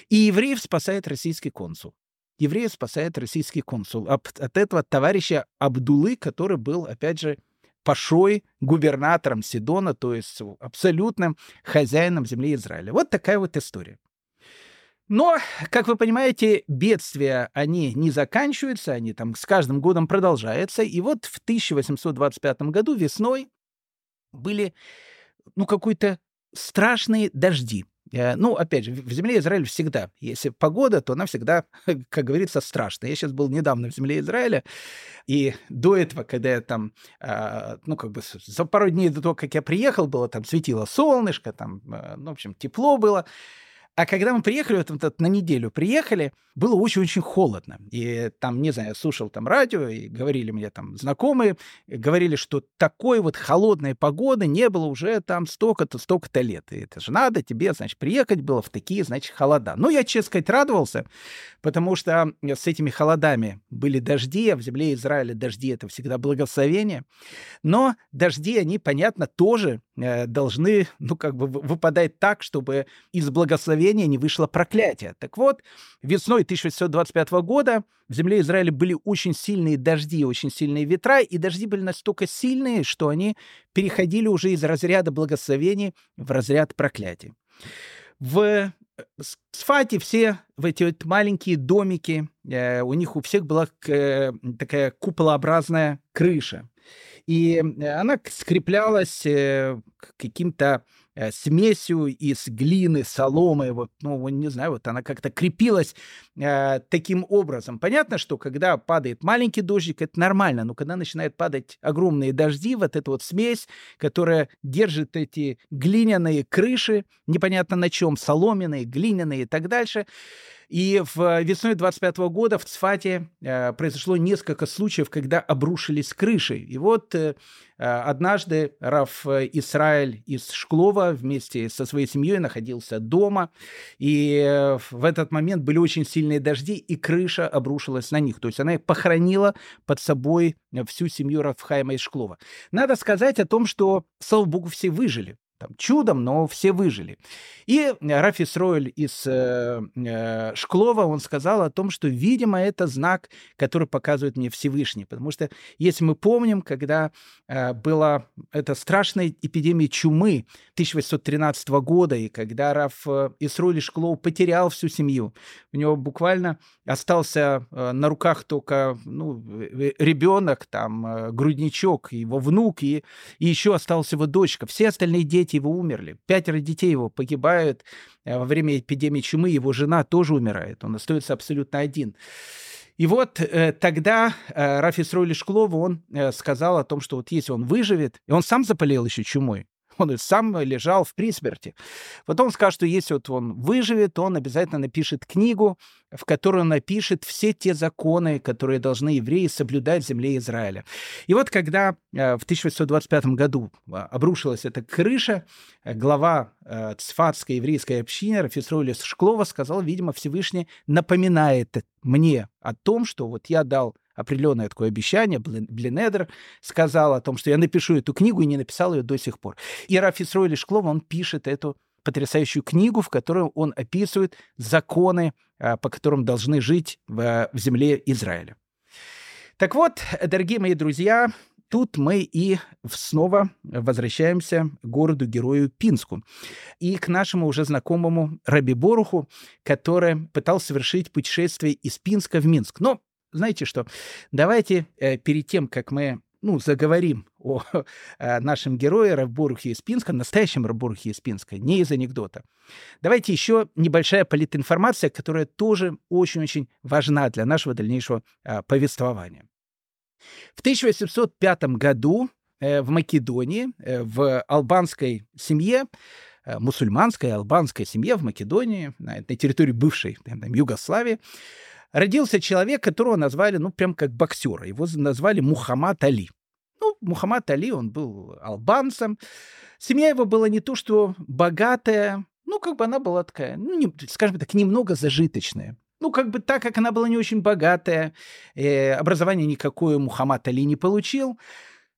Speaker 1: И евреев спасает российский консул еврея спасает российский консул от, от этого товарища Абдулы, который был, опять же, пашой, губернатором Сидона, то есть абсолютным хозяином земли Израиля. Вот такая вот история. Но, как вы понимаете, бедствия, они не заканчиваются, они там с каждым годом продолжаются. И вот в 1825 году весной были, ну, какой-то страшные дожди. Э, ну, опять же, в земле Израиля всегда, если погода, то она всегда, как говорится, страшная. Я сейчас был недавно в земле Израиля, и до этого, когда я там, а, ну, как бы за пару дней до того, как я приехал, было там светило солнышко, там, э, ну, в общем, тепло было. А когда мы приехали, вот, вот на неделю приехали, было очень-очень холодно. И там, не знаю, я слушал там радио, и говорили мне там знакомые, говорили, что такой вот холодной погоды не было уже там столько-то, столько-то лет. И это же надо тебе, значит, приехать было в такие, значит, холода. Ну, я, честно сказать, радовался, потому что с этими холодами были дожди, а в земле Израиля дожди — это всегда благословение. Но дожди, они, понятно, тоже должны, ну, как бы выпадать так, чтобы из благословения не вышло проклятие. Так вот, весной 1825 года в земле Израиля были очень сильные дожди, очень сильные ветра, и дожди были настолько сильные, что они переходили уже из разряда благословений в разряд проклятий. В э, Сфате все в эти вот маленькие домики, э, у них у всех была э, такая куполообразная крыша. И она скреплялась э, каким-то Э, смесью из глины, соломы, вот, ну, не знаю, вот она как-то крепилась э, таким образом. Понятно, что когда падает маленький дождик, это нормально, но когда начинают падать огромные дожди, вот эта вот смесь, которая держит эти глиняные крыши, непонятно на чем, соломенные, глиняные и так дальше, и в весной 25 года в Цфате э, произошло несколько случаев, когда обрушились крыши. И вот э, однажды Раф Израиль из Шклова вместе со своей семьей находился дома, и в этот момент были очень сильные дожди, и крыша обрушилась на них. То есть она похоронила под собой всю семью Рафхайма из Шклова. Надо сказать о том, что, слава богу, все выжили там, чудом, но все выжили. И Рафи Сройль из э, э, Шклова, он сказал о том, что, видимо, это знак, который показывает мне Всевышний. Потому что, если мы помним, когда э, была эта страшная эпидемия чумы 1813 года, и когда Раф э, Исройль Шклов потерял всю семью, у него буквально остался э, на руках только ну, ребенок, там, э, грудничок, его внук, и, и еще осталась его дочка. Все остальные дети дети его умерли. Пятеро детей его погибают. Э, во время эпидемии чумы его жена тоже умирает. Он остается абсолютно один. И вот э, тогда э, Рафис Ройли Шклова, он э, сказал о том, что вот если он выживет, и он сам заболел еще чумой, он сам лежал в присмерти. Вот он скажет, что если вот он выживет, он обязательно напишет книгу, в которой он напишет все те законы, которые должны евреи соблюдать в земле Израиля. И вот когда э, в 1825 году э, обрушилась эта крыша, э, глава Цфатской еврейской общины Рафисройлис Шклова сказал, видимо, Всевышний напоминает мне о том, что вот я дал определенное такое обещание. Блинедер сказал о том, что я напишу эту книгу и не написал ее до сих пор. И Рафис Ройли Шклов, он пишет эту потрясающую книгу, в которой он описывает законы, а, по которым должны жить в, в земле Израиля. Так вот, дорогие мои друзья, тут мы и снова возвращаемся к городу-герою Пинску и к нашему уже знакомому Раби Боруху, который пытался совершить путешествие из Пинска в Минск. Но знаете что, давайте э, перед тем, как мы ну, заговорим о э, нашем герое Равбурухе из Пинска, настоящем Равбурухе из Пинска, не из анекдота. Давайте еще небольшая политинформация, которая тоже очень-очень важна для нашего дальнейшего э, повествования. В 1805 году э, в Македонии, э, в албанской семье, э, мусульманской албанской семье в Македонии, на, на территории бывшей там, Югославии, родился человек, которого назвали, ну, прям как боксера. Его назвали Мухаммад Али. Ну, Мухаммад Али, он был албанцем. Семья его была не то, что богатая, ну, как бы она была такая, ну, не, скажем так, немного зажиточная. Ну, как бы так как она была не очень богатая, э, образование никакое Мухаммад Али не получил,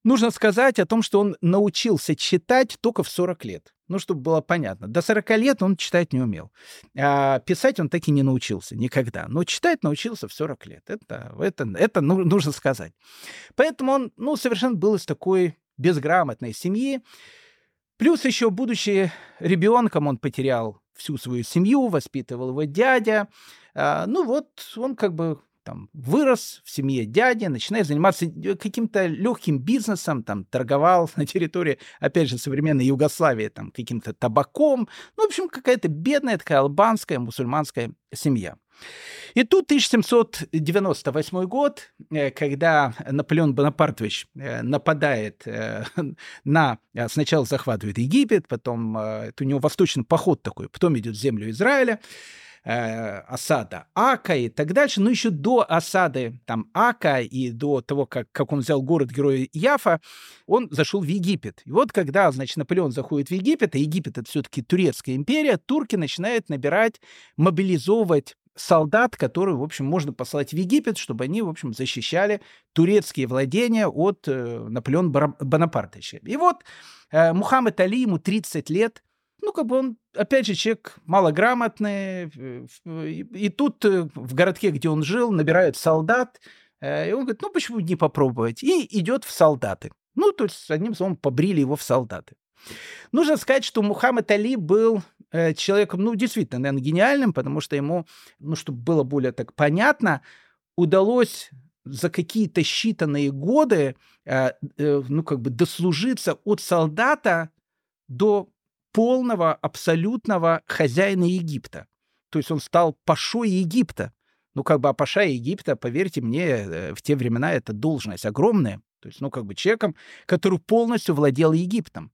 Speaker 1: нужно сказать о том, что он научился читать только в 40 лет. Ну, чтобы было понятно. До 40 лет он читать не умел. А писать он так и не научился никогда. Но читать научился в 40 лет. Это, это, это ну, нужно сказать. Поэтому он ну, совершенно был из такой безграмотной семьи. Плюс еще, будучи ребенком, он потерял всю свою семью, воспитывал его дядя. А, ну вот он как бы там, вырос в семье дяди, начинает заниматься э, каким-то легким бизнесом, там, торговал на территории, опять же, современной Югославии, там, каким-то табаком. Ну, в общем, какая-то бедная такая албанская мусульманская семья. И тут 1798 год, э, когда Наполеон Бонапартович э, нападает на... Сначала захватывает Египет, потом это у него восточный поход такой, потом идет в землю Израиля, э, осада Ака и так дальше. Но еще до осады там Ака и до того, как, как он взял город-героя Яфа, он зашел в Египет. И вот когда, значит, Наполеон заходит в Египет, а Египет — это все-таки турецкая империя, турки начинают набирать, мобилизовывать солдат, которые, в общем, можно послать в Египет, чтобы они, в общем, защищали турецкие владения от э, Наполеона Бонапартовича. И вот э, Мухаммед Али, ему 30 лет, ну, как бы он, опять же, человек малограмотный, и, и тут э, в городке, где он жил, набирают солдат, э, и он говорит, ну, почему не попробовать? И идет в солдаты. Ну, то есть, одним словом, побрили его в солдаты. Нужно сказать, что Мухаммед Али был э, человеком, ну, действительно, наверное, гениальным, потому что ему, ну, чтобы было более так понятно, удалось за какие-то считанные годы, э, э, ну, как бы дослужиться от солдата до полного, абсолютного хозяина Египта. То есть он стал пашой Египта. Ну, как бы, а паша Египта, поверьте мне, э, в те времена это должность огромная. То есть, ну, как бы человеком, который полностью владел Египтом.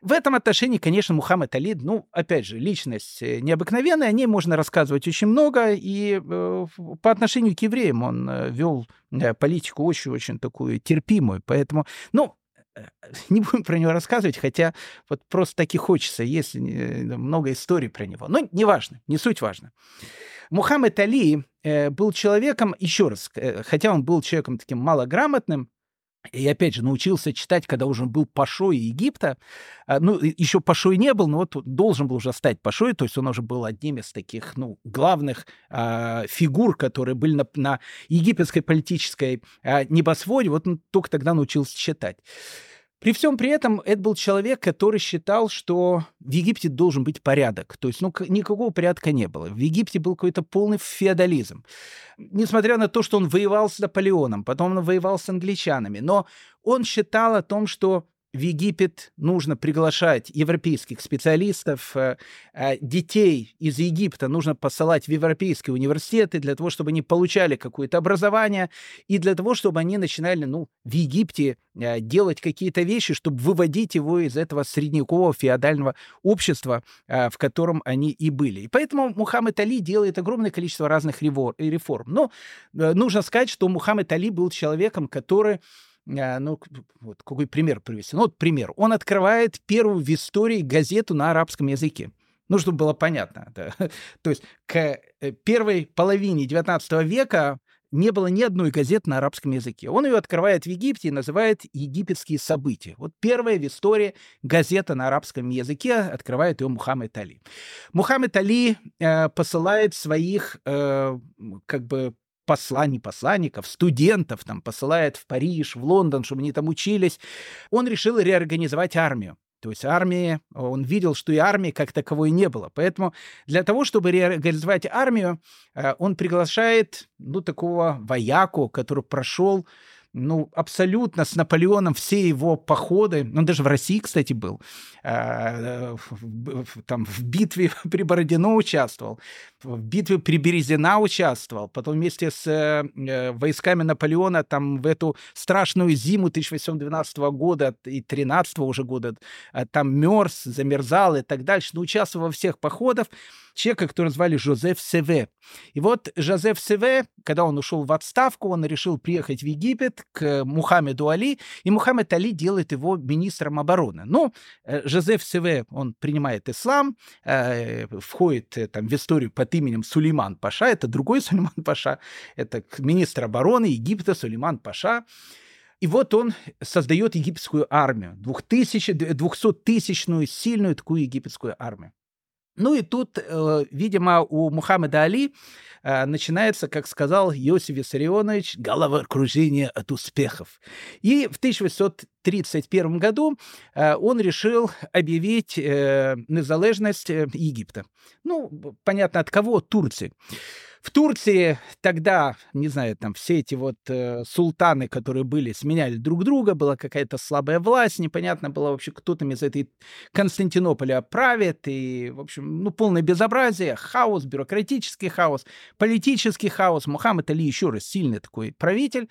Speaker 1: В этом отношении, конечно, Мухаммед Али, ну, опять же, личность э, необыкновенная, о ней можно рассказывать очень много, и э, по отношению к евреям он э, вел политику очень-очень такую терпимую, поэтому, ну, не будем про него рассказывать, хотя вот просто таки хочется, есть много историй про него. Но неважно, не суть важно. Мухаммед Али э, был человеком, еще раз, э, хотя он был человеком таким малограмотным, и опять же научился читать, когда уже был пашой Египта. А, ну, еще пашой не был, но вот должен был уже стать пашой, то есть он уже был одним из таких, ну, главных э, фигур, которые были на, на египетской политической э, небосводе. Вот он только тогда научился читать. При всем при этом это был человек, который считал, что в Египте должен быть порядок. То есть, ну, никакого порядка не было. В Египте был какой-то полный феодализм. Несмотря на то, что он воевал с Наполеоном, потом он воевал с англичанами, но он считал о том, что в Египет нужно приглашать европейских специалистов, э, э, детей из Египта нужно посылать в европейские университеты для того, чтобы они получали какое-то образование и для того, чтобы они начинали ну, в Египте э, делать какие-то вещи, чтобы выводить его из этого средневекового феодального общества, в котором они и были. И поэтому Мухаммед Али делает огромное количество разных реформ. Но нужно сказать, что Мухаммед Али был человеком, который ну, вот какой пример привести? Ну, вот пример. Он открывает первую в истории газету на арабском языке. Ну, чтобы было понятно. Да. То есть к э, первой половине XIX века не было ни одной газеты на арабском языке. Он ее открывает в Египте и называет «Египетские события». Вот первая в истории газета на арабском языке открывает ее Мухаммед Али. Мухаммед Али э, посылает своих э, как бы посланий, посланников, студентов там посылает в Париж, в Лондон, чтобы они там учились. Он решил реорганизовать армию. То есть армии, он видел, что и армии как таковой не было. Поэтому для того, чтобы реорганизовать армию, э, он приглашает, ну, такого вояку, который прошел ну, абсолютно с Наполеоном все его походы, он даже в России, кстати, был, а, там в битве при Бородино участвовал, в битве при Березина участвовал, потом вместе с э, войсками Наполеона там в эту страшную зиму 1812 года и 13 уже года а, там мерз, замерзал и так дальше, но участвовал во всех походах, человека, которого звали Жозеф Севе. И вот Жозеф Севе, когда он ушел в отставку, он решил приехать в Египет к Мухаммеду Али, и Мухаммед Али делает его министром обороны. Но э, Жозеф Севе, он принимает ислам, э, входит э, там в историю под именем Сулейман Паша, это другой Сулейман Паша, это министр обороны Египта Сулейман Паша. И вот он создает египетскую армию, 200-тысячную сильную такую египетскую армию. Ну и тут, э, видимо, у Мухаммеда Али э, начинается, как сказал Иосиф Виссарионович, головокружение от успехов. И в 1831 году э, он решил объявить незалежность Египта. Ну, понятно, от кого? Турции. В Турции тогда, не знаю, там все эти вот э, султаны, которые были, сменяли друг друга, была какая-то слабая власть, непонятно было вообще, кто там из этой Константинополя правит, и, в общем, ну, полное безобразие, хаос, бюрократический хаос, политический хаос. Мухаммед Али еще раз сильный такой правитель,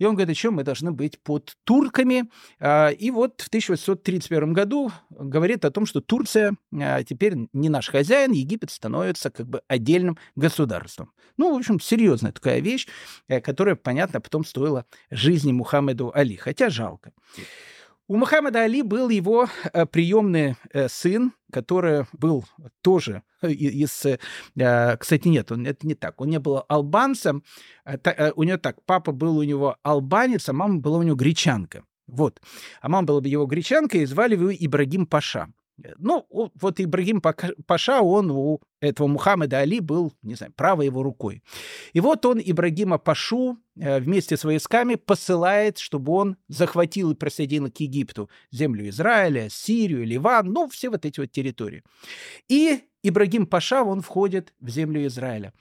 Speaker 1: и он говорит, о чем мы должны быть под турками. А, и вот в 1831 году говорит о том, что Турция а, теперь не наш хозяин, Египет становится как бы отдельным государством. Ну, в общем, серьезная такая вещь, э, которая, понятно, потом стоила жизни Мухаммеду Али, хотя жалко. У Мухаммеда Али был его э, приемный э, сын, который был тоже из... Э, кстати, нет, он, это не так. Он не был албанцем. У него так, папа был у него албанец, а мама была у него гречанка. Вот. А мама была его гречанка, и звали его Ибрагим Паша. Ну, вот Ибрагим Паша, он у этого Мухаммеда Али был, не знаю, правой его рукой. И вот он Ибрагима Пашу э, вместе с войсками посылает, чтобы он захватил и присоединил к Египту землю Израиля, Сирию, Ливан, ну, все вот эти вот территории. И Ибрагим Паша, он входит в землю Израиля.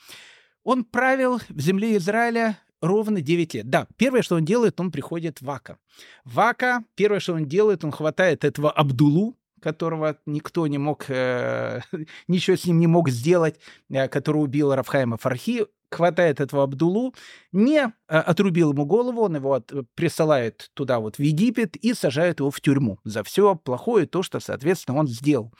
Speaker 1: Он правил в земле Израиля ровно 9 лет. Да, первое, что он делает, он приходит в Ака. В Ака, первое, что он делает, он хватает этого Абдулу, которого никто не мог, э, ничего с ним не мог сделать, э, который убил Рафхайма Фархи, хватает этого Абдулу, не э, отрубил ему голову, он его от, присылает туда вот в Египет и сажает его в тюрьму за все плохое, то, что, соответственно, он сделал.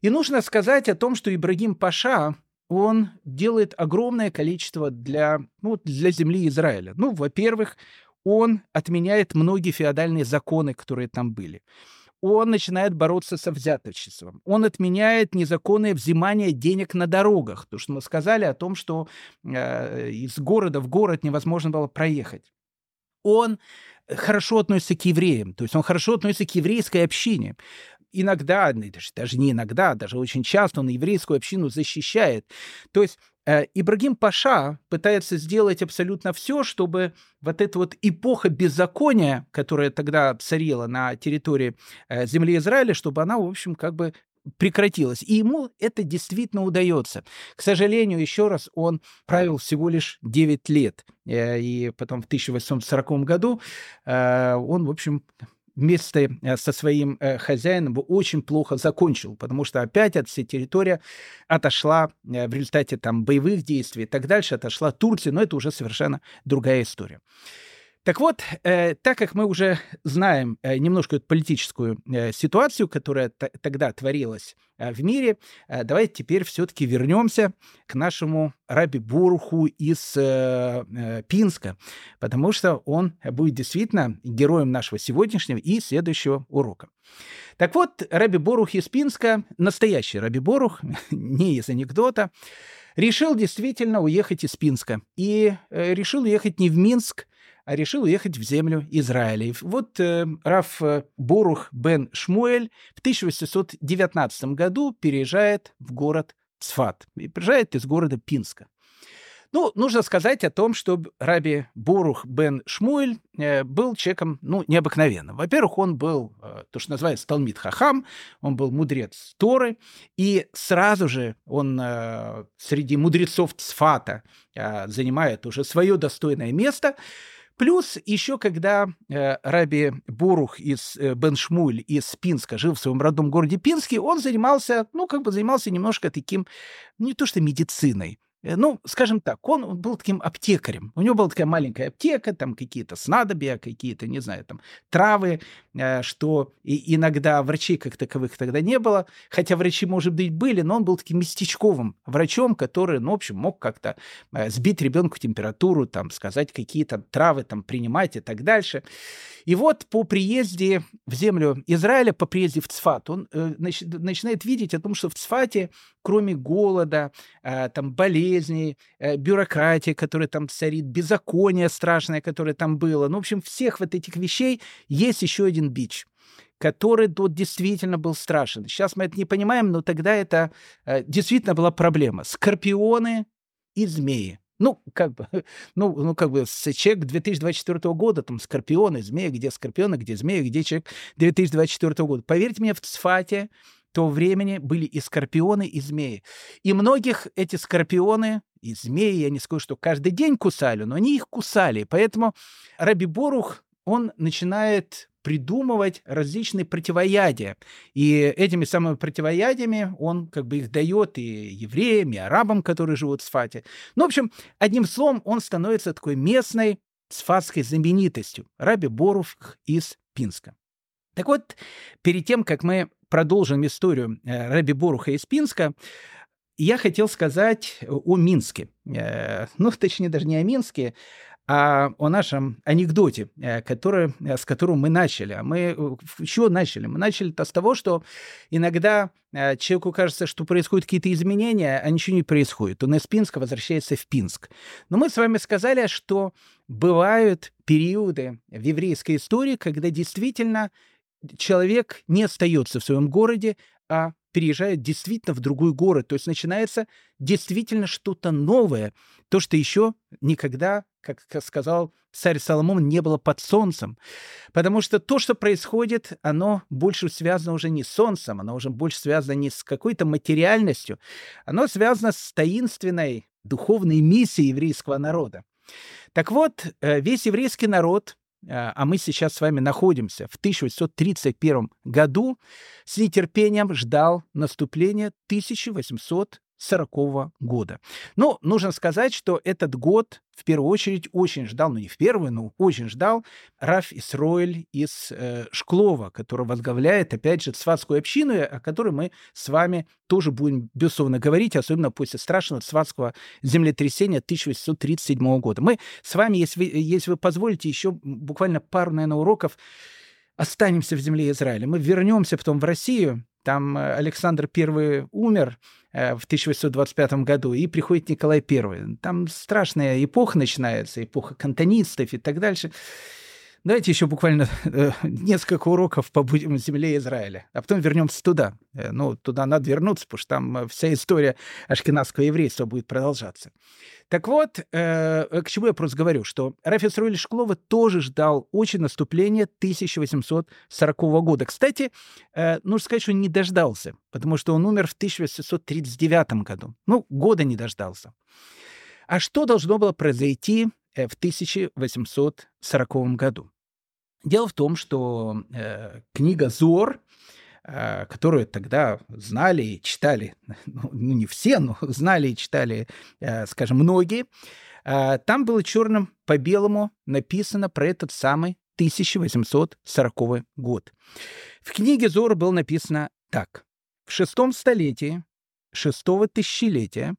Speaker 1: И нужно сказать о том, что Ибрагим Паша, он делает огромное количество для, ну, для земли Израиля. Ну, во-первых, он отменяет многие феодальные законы, которые там были он начинает бороться со взяточеством. Он отменяет незаконное взимание денег на дорогах. То, что мы сказали о том, что э, из города в город невозможно было проехать. Он хорошо относится к евреям, то есть он хорошо относится к еврейской общине иногда, даже не иногда, даже очень часто он еврейскую общину защищает. То есть э, Ибрагим Паша пытается сделать абсолютно все, чтобы вот эта вот эпоха беззакония, которая тогда царила на территории э, земли Израиля, чтобы она, в общем, как бы прекратилась. И ему это действительно удается. К сожалению, еще раз, он правил всего лишь 9 лет. Э, и потом в 1840 году он, в общем, вместе э, со своим э, хозяином очень плохо закончил, потому что опять от всей территория отошла э, в результате там боевых действий и так дальше, отошла Турция, но это уже совершенно другая история. Так вот, э, так как мы уже знаем э, немножко эту политическую э, ситуацию, которая тогда творилась э, в мире, э, давайте теперь все-таки вернемся к нашему Раби Буруху из э, э, Пинска, потому что он будет действительно героем нашего сегодняшнего и следующего урока. Так вот, Раби Борух из Пинска, настоящий Раби Борух, не из анекдота, решил действительно уехать из Пинска. И э, решил уехать не в Минск, решил уехать в землю Израиля. Вот э, Раф э, Борух бен Шмуэль в 1819 году переезжает в город Цфат. И приезжает из города Пинска. Ну, нужно сказать о том, что Раби Борух бен Шмуэль э, был человеком, ну, необыкновенным. Во-первых, он был, э, то, что называется, Талмит Хахам, он был мудрец Торы, и сразу же он среди мудрецов Цфата занимает уже свое достойное место – Плюс еще, когда э, Раби Бурух из э, Беншмуль из Пинска жил в своем родном городе Пинске, он занимался, ну, как бы занимался немножко таким, не то что медициной, ну, скажем так, он был таким аптекарем. У него была такая маленькая аптека, там какие-то снадобья, какие-то, не знаю, там травы, э, что и иногда врачей как таковых тогда не было. Хотя врачи, может быть, были, но он был таким местечковым врачом, который, ну, в общем, мог как-то э, сбить ребенку температуру, там, сказать, какие-то травы там принимать и так дальше. И вот по приезде в землю Израиля, по приезде в Цфат, он э, начинает видеть о том, что в Цфате, кроме голода, э, там болезней, э, бюрократии, которая там царит, беззакония страшное, которое там было, ну, в общем, всех вот этих вещей есть еще один бич который тут действительно был страшен. Сейчас мы это не понимаем, но тогда это э, действительно была проблема. Скорпионы и змеи. Ну, как бы, ну, ну, как бы, человек 2024 года, там, скорпионы, змеи, где скорпионы, где змеи, где человек 2024 года. Поверьте мне, в Цфате то времени были и скорпионы, и змеи. И многих эти скорпионы и змеи, я не скажу, что каждый день кусали, но они их кусали. Поэтому Раби Борух, он начинает придумывать различные противоядия. И этими самыми противоядиями он как бы их дает и евреям, и арабам, которые живут в Сфате. Ну, в общем, одним словом, он становится такой местной сфатской знаменитостью. Раби Борух из Пинска. Так вот, перед тем, как мы продолжим историю э, Раби Боруха из Пинска, я хотел сказать о Минске. Э, ну, точнее, даже не о Минске, а о нашем анекдоте, э, который, с которого мы начали. А мы еще начали? Мы начали -то с того, что иногда человеку кажется, что происходят какие-то изменения, а ничего не происходит. Он из Пинска возвращается в Пинск. Но мы с вами сказали, что бывают периоды в еврейской истории, когда действительно человек не остается в своем городе, а переезжает действительно в другой город. То есть начинается действительно что-то новое, то, что еще никогда, как сказал царь Соломон, не было под солнцем. Потому что то, что происходит, оно больше связано уже не с солнцем, оно уже больше связано не с какой-то материальностью, оно связано с таинственной духовной миссией еврейского народа. Так вот, э, весь еврейский народ а, а мы сейчас с вами находимся в 1831 году, с нетерпением ждал наступления 1840 1940 года. Но нужно сказать, что этот год в первую очередь очень ждал, ну не в первую, но очень ждал Раф Исроэль из э, Шклова, который возглавляет, опять же, Цватскую общину, о которой мы с вами тоже будем, безусловно, говорить, особенно после страшного Цватского землетрясения 1837 года. Мы с вами, если если вы позволите, еще буквально пару, наверное, уроков останемся в земле Израиля. Мы вернемся потом в Россию, там э, Александр I умер э, в 1825 году, и приходит Николай I. Там страшная эпоха начинается, эпоха кантонистов и так дальше. Давайте еще буквально э, несколько уроков побудем в земле Израиля, а потом вернемся туда. Э, ну, туда надо вернуться, потому что там э, вся история ашкенадского еврейства будет продолжаться. Так вот, э, к чему я просто говорю, что Рафис Руэль Шклова тоже ждал очень наступления 1840 года. Кстати, э, нужно сказать, что он не дождался, потому что он умер в 1839 году. Ну, года не дождался. А что должно было произойти Э, в 1840 году. Дело в том, что э, книга Зор, э, которую тогда знали и читали, ну, ну не все, но знали и читали, э, скажем, многие, э, там было черным по белому написано про этот самый 1840 год. В книге Зор было написано так. В шестом столетии шестого тысячелетия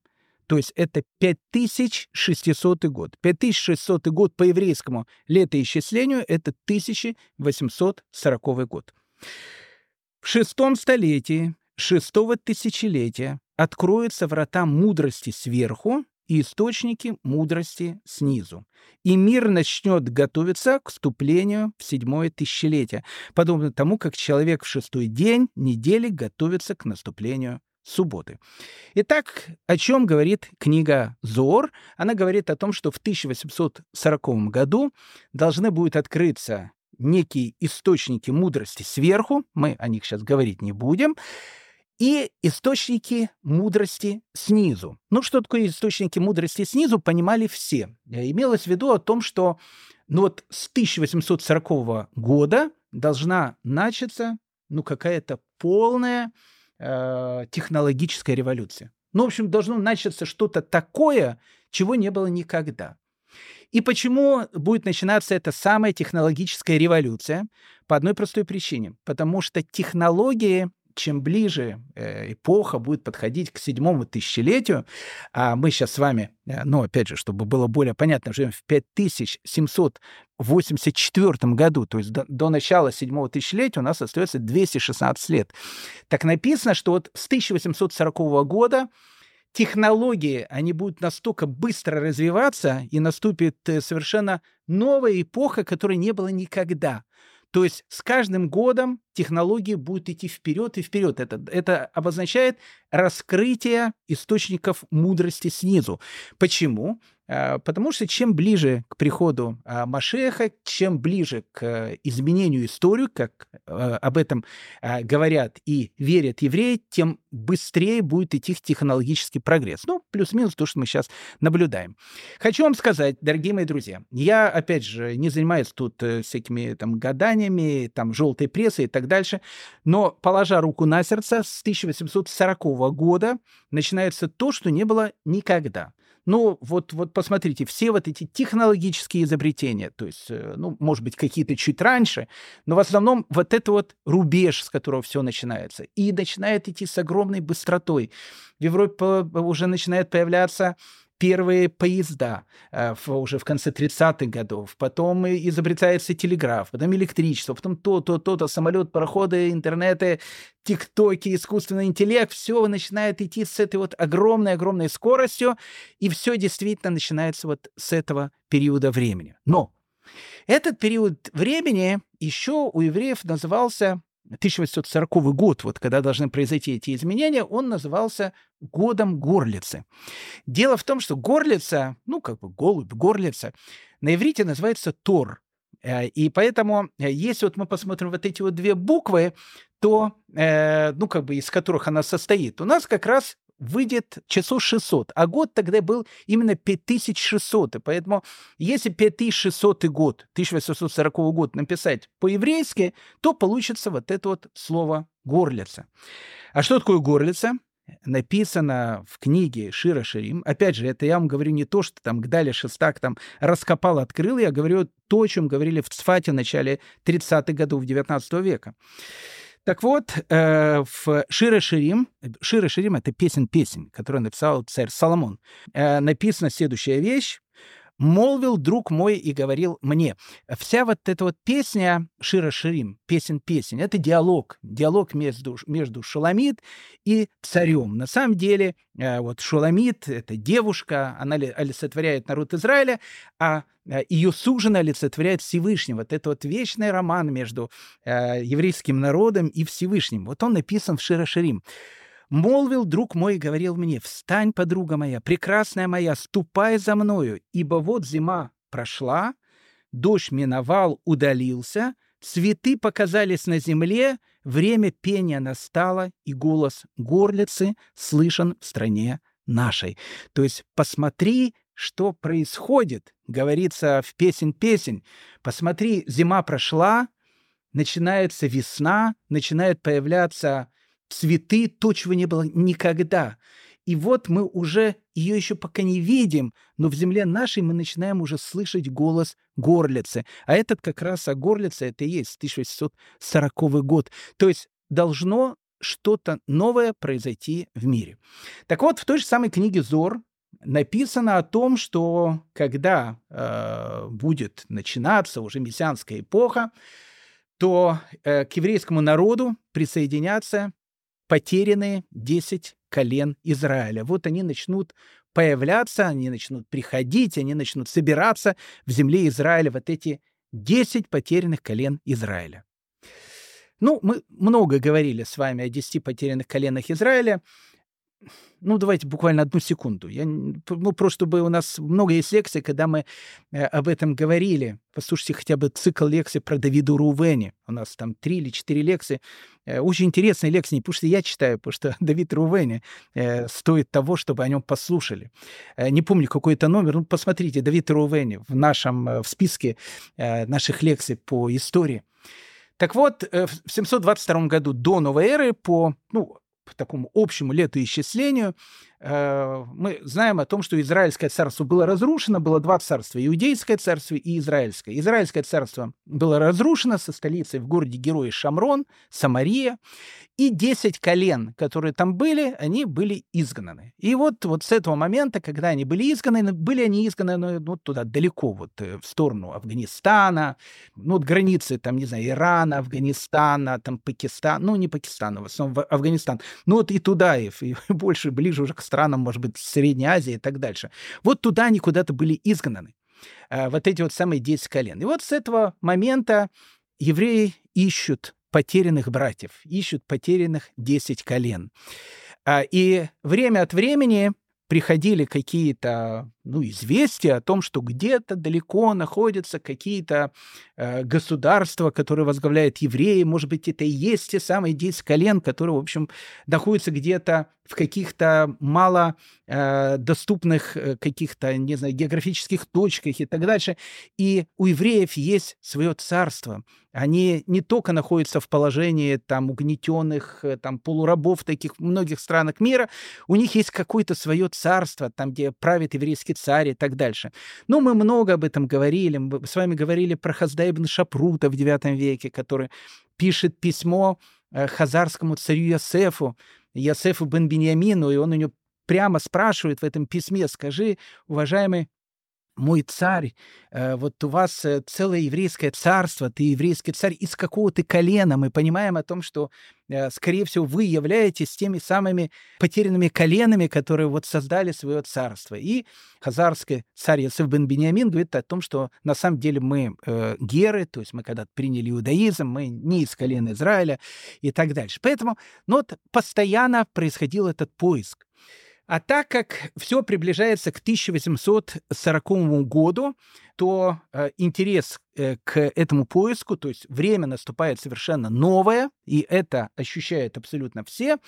Speaker 1: то есть это 5600 год. 5600 год по еврейскому летоисчислению — это 1840 год. В шестом столетии шестого тысячелетия откроются врата мудрости сверху и источники мудрости снизу. И мир начнет готовиться к вступлению в седьмое тысячелетие, подобно тому, как человек в шестой день недели готовится к наступлению субботы. Итак, о чем говорит книга Зор? Она говорит о том, что в 1840 году должны будут открыться некие источники мудрости сверху, мы о них сейчас говорить не будем, и источники мудрости снизу. Ну, что такое источники мудрости снизу, понимали все. Имелось в виду о том, что ну, вот с 1840 года должна начаться ну, какая-то полная э, технологическая революция. Ну, в общем, должно начаться что-то такое, чего не было никогда. И почему будет начинаться эта самая технологическая революция? По одной простой причине. Потому что технологии чем ближе э, эпоха будет подходить к седьмому тысячелетию, а мы сейчас с вами, э, ну, опять же, чтобы было более понятно, живем в 5784 году, то есть до, до начала седьмого тысячелетия у нас остается 216 лет. Так написано, что вот с 1840 года технологии, они будут настолько быстро развиваться, и наступит э, совершенно новая эпоха, которой не было никогда. То есть с каждым годом технологии будут идти вперед и вперед. Это, это обозначает раскрытие источников мудрости снизу. Почему? А, потому что чем ближе к приходу а, Машеха, чем ближе к изменению истории, как а, об этом говорят и верят евреи, тем быстрее будет идти технологический прогресс. Ну, плюс-минус то, что мы сейчас наблюдаем. Хочу вам сказать, дорогие мои друзья, я, опять же, не занимаюсь тут э, всякими там гаданиями, там, желтой прессой и так дальше, но, положа руку на сердце, с 1840 года начинается то, что не было никогда. Ну, вот, вот посмотрите, все вот эти технологические изобретения, то есть, э, ну, может быть, какие-то чуть раньше, но в основном вот это вот рубеж, с которого все начинается. И начинает идти с огромной быстротой. В Европе уже начинает появляться первые поезда э, уже в конце 30-х годов, потом изобретается телеграф, потом электричество, потом то, то, то, то, самолет, пароходы, интернеты, тиктоки, искусственный интеллект, все начинает идти с этой вот огромной-огромной скоростью, и все действительно начинается вот с этого периода времени. Но этот период времени еще у евреев назывался 1840 год, вот когда должны произойти эти изменения, он назывался годом горлицы. Дело в том, что горлица, ну, как бы голубь, горлица, на иврите называется Тор. Э, и поэтому, э, если вот мы посмотрим вот эти вот две буквы, то, э, ну, как бы из которых она состоит, у нас как раз выйдет число 600, а год тогда был именно 5600. И поэтому если 5600 год, 1840 год написать по-еврейски, то получится вот это вот слово «горлица». А что такое горлица? написано в книге Шира Ширим. Опять же, это я вам говорю не то, что там Гдаля Шестак там раскопал, открыл, я говорю то, о чем говорили в Цфате в начале 30-х годов 19 века. Так вот, э, в Шира Ширим, Шира Ширим — это песен-песень, которую написал царь Соломон, э, написана следующая вещь. «Молвил друг мой и говорил мне». Вся вот эта вот песня Шира Ширим, песен-песень, это диалог, диалог между, между Шуламид и царем. На самом деле, э, вот Шуламид — это девушка, она олицетворяет народ Израиля, а э, ее сужена олицетворяет Всевышнего. Вот это вот вечный роман между э, еврейским народом и Всевышним. Вот он написан в Шира Ширим. Молвил друг мой и говорил мне, «Встань, подруга моя, прекрасная моя, ступай за мною, ибо вот зима прошла, дождь миновал, удалился, цветы показались на земле, время пения настало, и голос горлицы слышен в стране нашей». То есть посмотри, что происходит, говорится в «Песень-песень». Посмотри, зима прошла, начинается весна, начинает появляться цветы, то, чего не было никогда. И вот мы уже ее еще пока не видим, но в земле нашей мы начинаем уже слышать голос горлицы. А этот как раз, а горлица это и есть 1840 год. То есть должно что-то новое произойти в мире. Так вот, в той же самой книге Зор написано о том, что когда э, будет начинаться уже мессианская эпоха, то э, к еврейскому народу присоединятся потерянные 10 колен Израиля. Вот они начнут появляться, они начнут приходить, они начнут собираться в земле Израиля, вот эти 10 потерянных колен Израиля. Ну, мы много говорили с вами о 10 потерянных коленах Израиля. Ну, давайте буквально одну секунду. Я, ну, просто чтобы у нас много есть лекций, когда мы э, об этом говорили. Послушайте хотя бы цикл лекций про Давиду Рувени. У нас там три или четыре лекции. Э, очень интересные лекции, не потому что я читаю, потому что Давид Рувени э, стоит того, чтобы о нем послушали. Э, не помню, какой это номер. Ну, посмотрите, Давид Рувени в нашем э, в списке э, наших лекций по истории. Так вот, э, в 722 году до новой эры по ну, по такому общему летоисчислению, мы знаем о том, что Израильское царство было разрушено, было два царства, Иудейское царство и Израильское. Израильское царство было разрушено со столицей в городе Герои Шамрон, Самария, и 10 колен, которые там были, они были изгнаны. И вот, вот с этого момента, когда они были изгнаны, были они изгнаны ну, туда далеко, вот э, в сторону Афганистана, ну, вот границы, там, не знаю, Ирана, Афганистана, там, Пакистан, ну, не Пакистан, в основном Афганистан, ну, вот и туда, и, и больше, ближе уже к странам, может быть, Средней Азии и так дальше. Вот туда они куда-то были изгнаны. А, вот эти вот самые 10 колен. И вот с этого момента евреи ищут потерянных братьев, ищут потерянных 10 колен. А, и время от времени приходили какие-то ну, известия о том, что где-то далеко находятся какие-то э, государства, которые возглавляют евреи. Может быть, это и есть те самые 10 колен, которые, в общем, находятся где-то в каких-то мало э, доступных э, каких-то, не знаю, географических точках и так дальше. И у евреев есть свое царство. Они не только находятся в положении там угнетенных, э, там полурабов таких многих странах мира, у них есть какое-то свое царство, там, где правит еврейский царь и так дальше. Ну, мы много об этом говорили. Мы с вами говорили про Хазда Шапрута в IX веке, который пишет письмо хазарскому царю Ясефу, Ясефу бен Беньямину, и он у него прямо спрашивает в этом письме, скажи, уважаемый мой царь, э, вот у вас э, целое еврейское царство, ты еврейский царь, из какого ты колена? Мы понимаем о том, что, э, скорее всего, вы являетесь теми самыми потерянными коленами, которые вот создали свое царство. И хазарский царь Ясеф бен Бениамин говорит о том, что на самом деле мы э, геры, то есть мы когда приняли иудаизм, мы не из колена Израиля и так дальше. Поэтому ну, вот постоянно происходил этот поиск. А так как все приближается к 1840 году, то э, интерес э, к этому поиску, то есть время наступает совершенно новое, и это ощущают абсолютно все.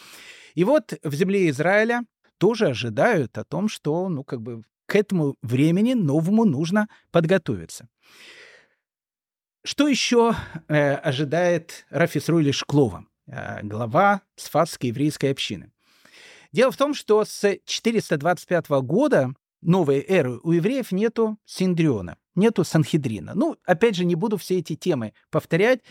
Speaker 1: И вот в земле Израиля тоже ожидают о том, что, ну, как бы к этому времени новому нужно подготовиться. Что еще э, ожидает Рафисруили Шклова, э, глава Сфатской еврейской общины? Дело в том, что с 425 года новой эры у евреев нету Синдриона, нету Санхедрина. Ну, опять же, не буду все эти темы повторять.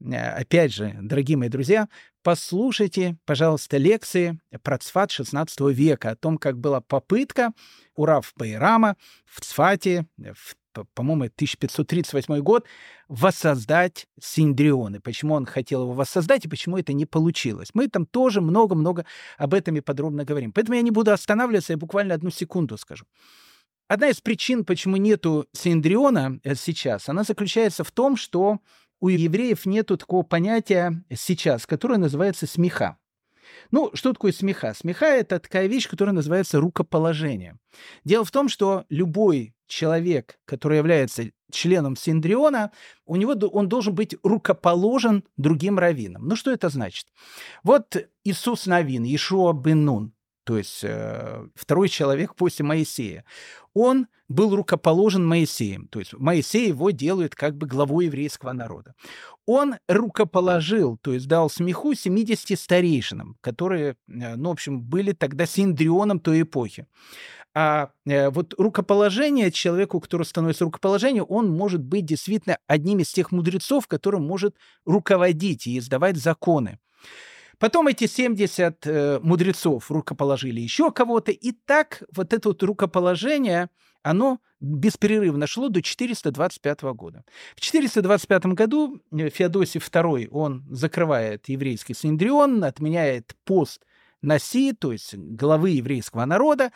Speaker 1: Э, опять же, дорогие мои друзья, послушайте, пожалуйста, лекции про Цфат 16 века, о том, как была попытка у Рав Байрама в Цфате в по-моему, 1538 год, воссоздать Синдрионы. Почему он хотел его воссоздать и почему это не получилось. Мы там тоже много-много об этом и подробно говорим. Поэтому я не буду останавливаться, я буквально одну секунду скажу. Одна из причин, почему нету Синдриона э, сейчас, она заключается в том, что у евреев нету такого понятия сейчас, которое называется смеха. Ну, что такое смеха? Смеха — это такая вещь, которая называется рукоположение. Дело в том, что любой человек, который является членом Синдриона, у него он должен быть рукоположен другим раввинам. Ну, что это значит? Вот Иисус Навин, Ишуа бен Нун, то есть э, второй человек после Моисея, он был рукоположен Моисеем, то есть Моисей его делает как бы главой еврейского народа. Он рукоположил, то есть дал смеху 70 старейшинам, которые, э, ну, в общем, были тогда синдрионом той эпохи. А э, вот рукоположение человеку, который становится рукоположением, он может быть действительно одним из тех мудрецов, который может руководить и издавать законы. Потом эти 70 э, мудрецов рукоположили еще кого-то, и так вот это вот рукоположение, оно беспрерывно шло до 425 года. В 425 году э, Феодосий II, он закрывает еврейский Синдрион, отменяет пост Наси, то есть главы еврейского народа,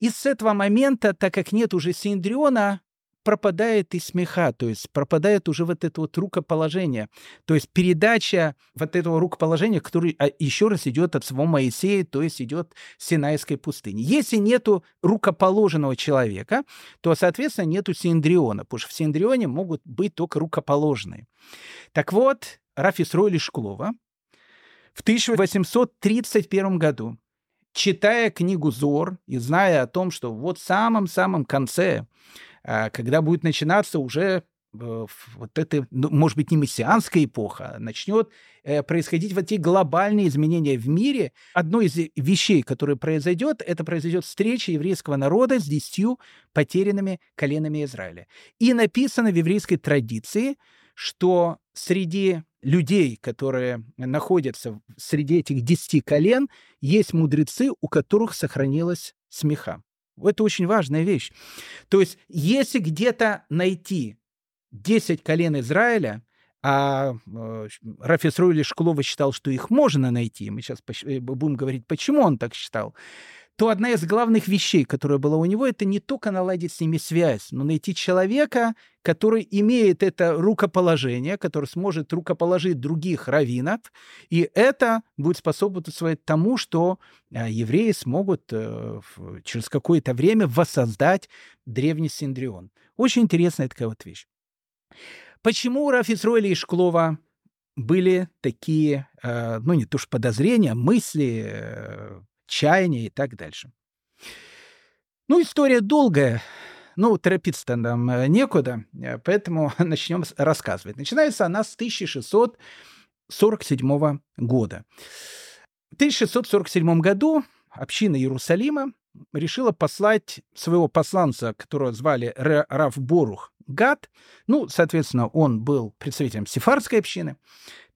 Speaker 1: и с этого момента, так как нет уже синдриона, пропадает и смеха, то есть пропадает уже вот это вот рукоположение. То есть передача вот этого рукоположения, который а, еще раз идет от самого Моисея, то есть идет с Синайской пустыни. Если нету рукоположенного человека, то, соответственно, нету синдриона, потому что в синдрионе могут быть только рукоположенные. Так вот, Рафисройли Шклова в 1831 году читая книгу Зор и зная о том, что вот в самом-самом конце, а, когда будет начинаться уже э, вот это, ну, может быть, не мессианская эпоха, а начнет э, происходить вот эти глобальные изменения в мире. Одно из вещей, которое произойдет, это произойдет встреча еврейского народа с десятью потерянными коленами Израиля. И написано в еврейской традиции, что среди людей, которые находятся среди этих десяти колен, есть мудрецы, у которых сохранилась смеха. Это очень важная вещь. То есть, если где-то найти 10 колен Израиля, а э, Рафис Руэли Шклова считал, что их можно найти, мы сейчас э, будем говорить, почему он так считал, то одна из главных вещей, которая была у него, это не только наладить с ними связь, но найти человека, который имеет это рукоположение, который сможет рукоположить других раввинов, и это будет способствовать тому, что а, евреи смогут э, через какое-то время воссоздать древний Синдрион. Очень интересная такая вот вещь. Почему у Рафисроиля и Шклова были такие, э, ну не то что подозрения, мысли, чаяния и так дальше. Ну, история долгая, ну, торопиться-то нам э, некуда, э, поэтому начнем рассказывать. Начинается она с 1647 года. В 1647 году община Иерусалима решила послать своего посланца, которого звали Раф Борух Гад. Ну, соответственно, он был представителем сефардской общины.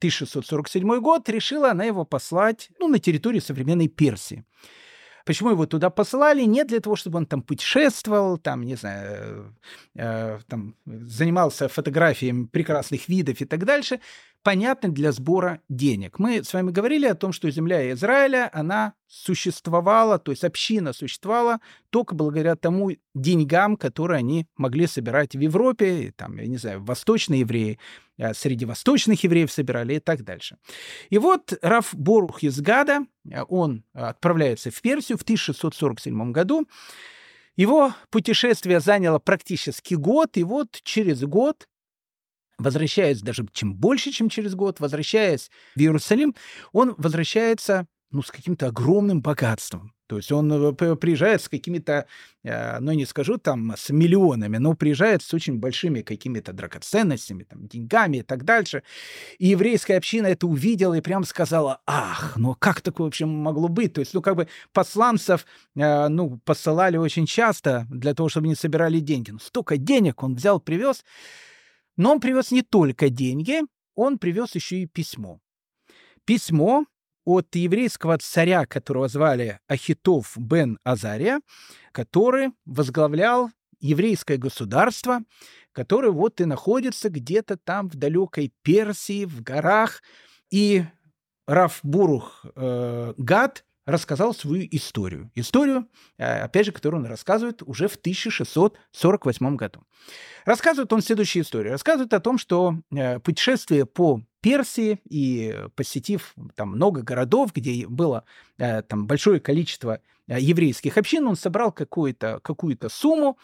Speaker 1: 1647 год решила она его послать ну, на территорию современной Персии. Почему его туда посылали? Не для того, чтобы он там путешествовал, там, не знаю, э, э, там, занимался фотографией прекрасных видов и так дальше. Понятно, для сбора денег. Мы с вами говорили о том, что земля Израиля, она существовала, то есть община существовала только благодаря тому деньгам, которые они могли собирать в Европе, там, я не знаю, восточные евреи, э, среди восточных евреев собирали и так дальше. И вот Раф Борух из Гада, э, он отправляется в Персию в 1647 году. Его путешествие заняло практически год, и вот через год возвращаясь даже чем больше, чем через год, возвращаясь в Иерусалим, он возвращается ну, с каким-то огромным богатством. То есть он э, приезжает с какими-то, э, ну, не скажу там, с миллионами, но приезжает с очень большими какими-то драгоценностями, там, деньгами и так дальше. И еврейская община это увидела и прям сказала, ах, ну как такое вообще могло быть? То есть, ну, как бы посланцев, э, ну, посылали очень часто для того, чтобы они собирали деньги. Ну, столько денег он взял, привез. Но он привез не только деньги, он привез еще и письмо. Письмо, от еврейского царя, которого звали Ахитов бен Азария, который возглавлял еврейское государство, которое вот и находится где-то там в далекой Персии, в горах. И Рафбурух э, Гад рассказал свою историю. Историю, э, опять же, которую он рассказывает уже в 1648 году. Рассказывает он следующую историю. Рассказывает о том, что э, путешествие по Персии и посетив там много городов, где было э, там большое количество еврейских общин, он собрал какую-то какую сумму,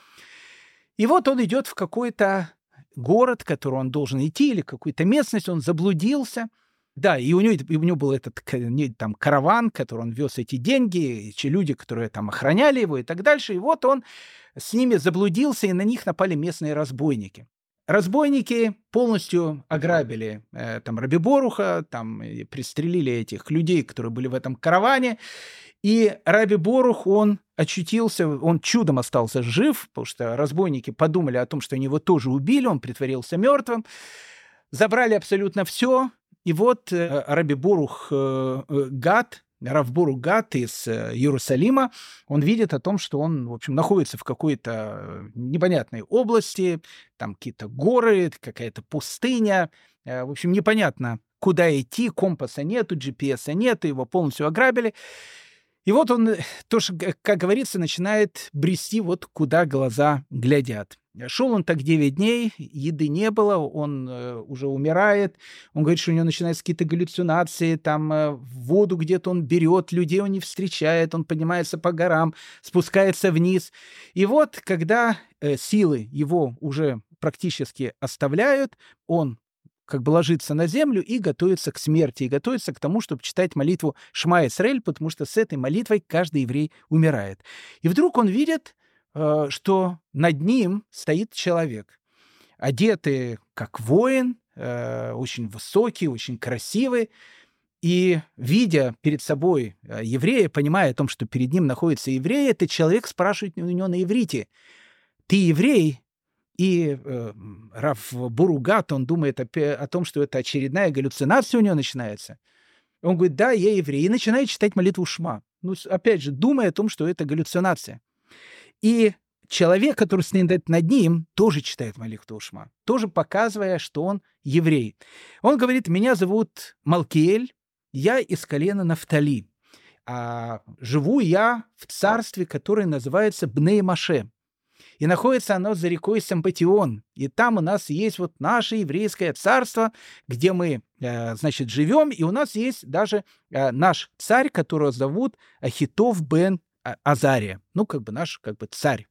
Speaker 1: и вот он идет в какой-то город, который он должен идти, или какую-то местность, он заблудился – да, и у него, и у него был этот там караван, который он вез эти деньги, эти люди, которые там охраняли его и так дальше. И вот он с ними заблудился, и на них напали местные разбойники. Разбойники полностью ограбили э, там Раби Боруха, там пристрелили этих людей, которые были в этом караване. И Раби Борух, он очутился, он чудом остался жив, потому что разбойники подумали о том, что они его тоже убили, он притворился мертвым. Забрали абсолютно все, и вот э, Раби Бурух э, э, Гад, Равбуру Гат из Иерусалима, он видит о том, что он, в общем, находится в какой-то непонятной области, там какие-то горы, какая-то пустыня, в общем, непонятно, куда идти, компаса нету, GPS нету, его полностью ограбили. И вот он, тоже, как говорится, начинает брести вот куда глаза глядят. Шел он так 9 дней, еды не было, он э, уже умирает. Он говорит, что у него начинаются какие-то галлюцинации, там э, воду где-то он берет, людей он не встречает, он поднимается по горам, спускается вниз. И вот, когда э, силы его уже практически оставляют, он как бы ложится на землю и готовится к смерти, и готовится к тому, чтобы читать молитву Шма Исраэль, потому что с этой молитвой каждый еврей умирает. И вдруг он видит, Э, что над ним стоит человек, одетый как воин, э, очень высокий, очень красивый, и, видя перед собой э, еврея, понимая о том, что перед ним находится еврей, этот человек спрашивает у него на иврите, «Ты еврей?» И э, Раф Буругат, он думает о, о том, что это очередная галлюцинация у него начинается. Он говорит, да, я еврей, и начинает читать молитву Шма. Ну, опять же, думая о том, что это галлюцинация. И человек, который стоит над ним, тоже читает молитву Ушма, тоже показывая, что он еврей. Он говорит, меня зовут Малкиэль, я из колена Нафтали. А живу я в царстве, которое называется Бней-Маше. И находится оно за рекой Сампатион. И там у нас есть вот наше еврейское царство, где мы, э, значит, живем. И у нас есть даже э, наш царь, которого зовут Ахитов бен а, Азария, ну, как бы наш, как бы царь.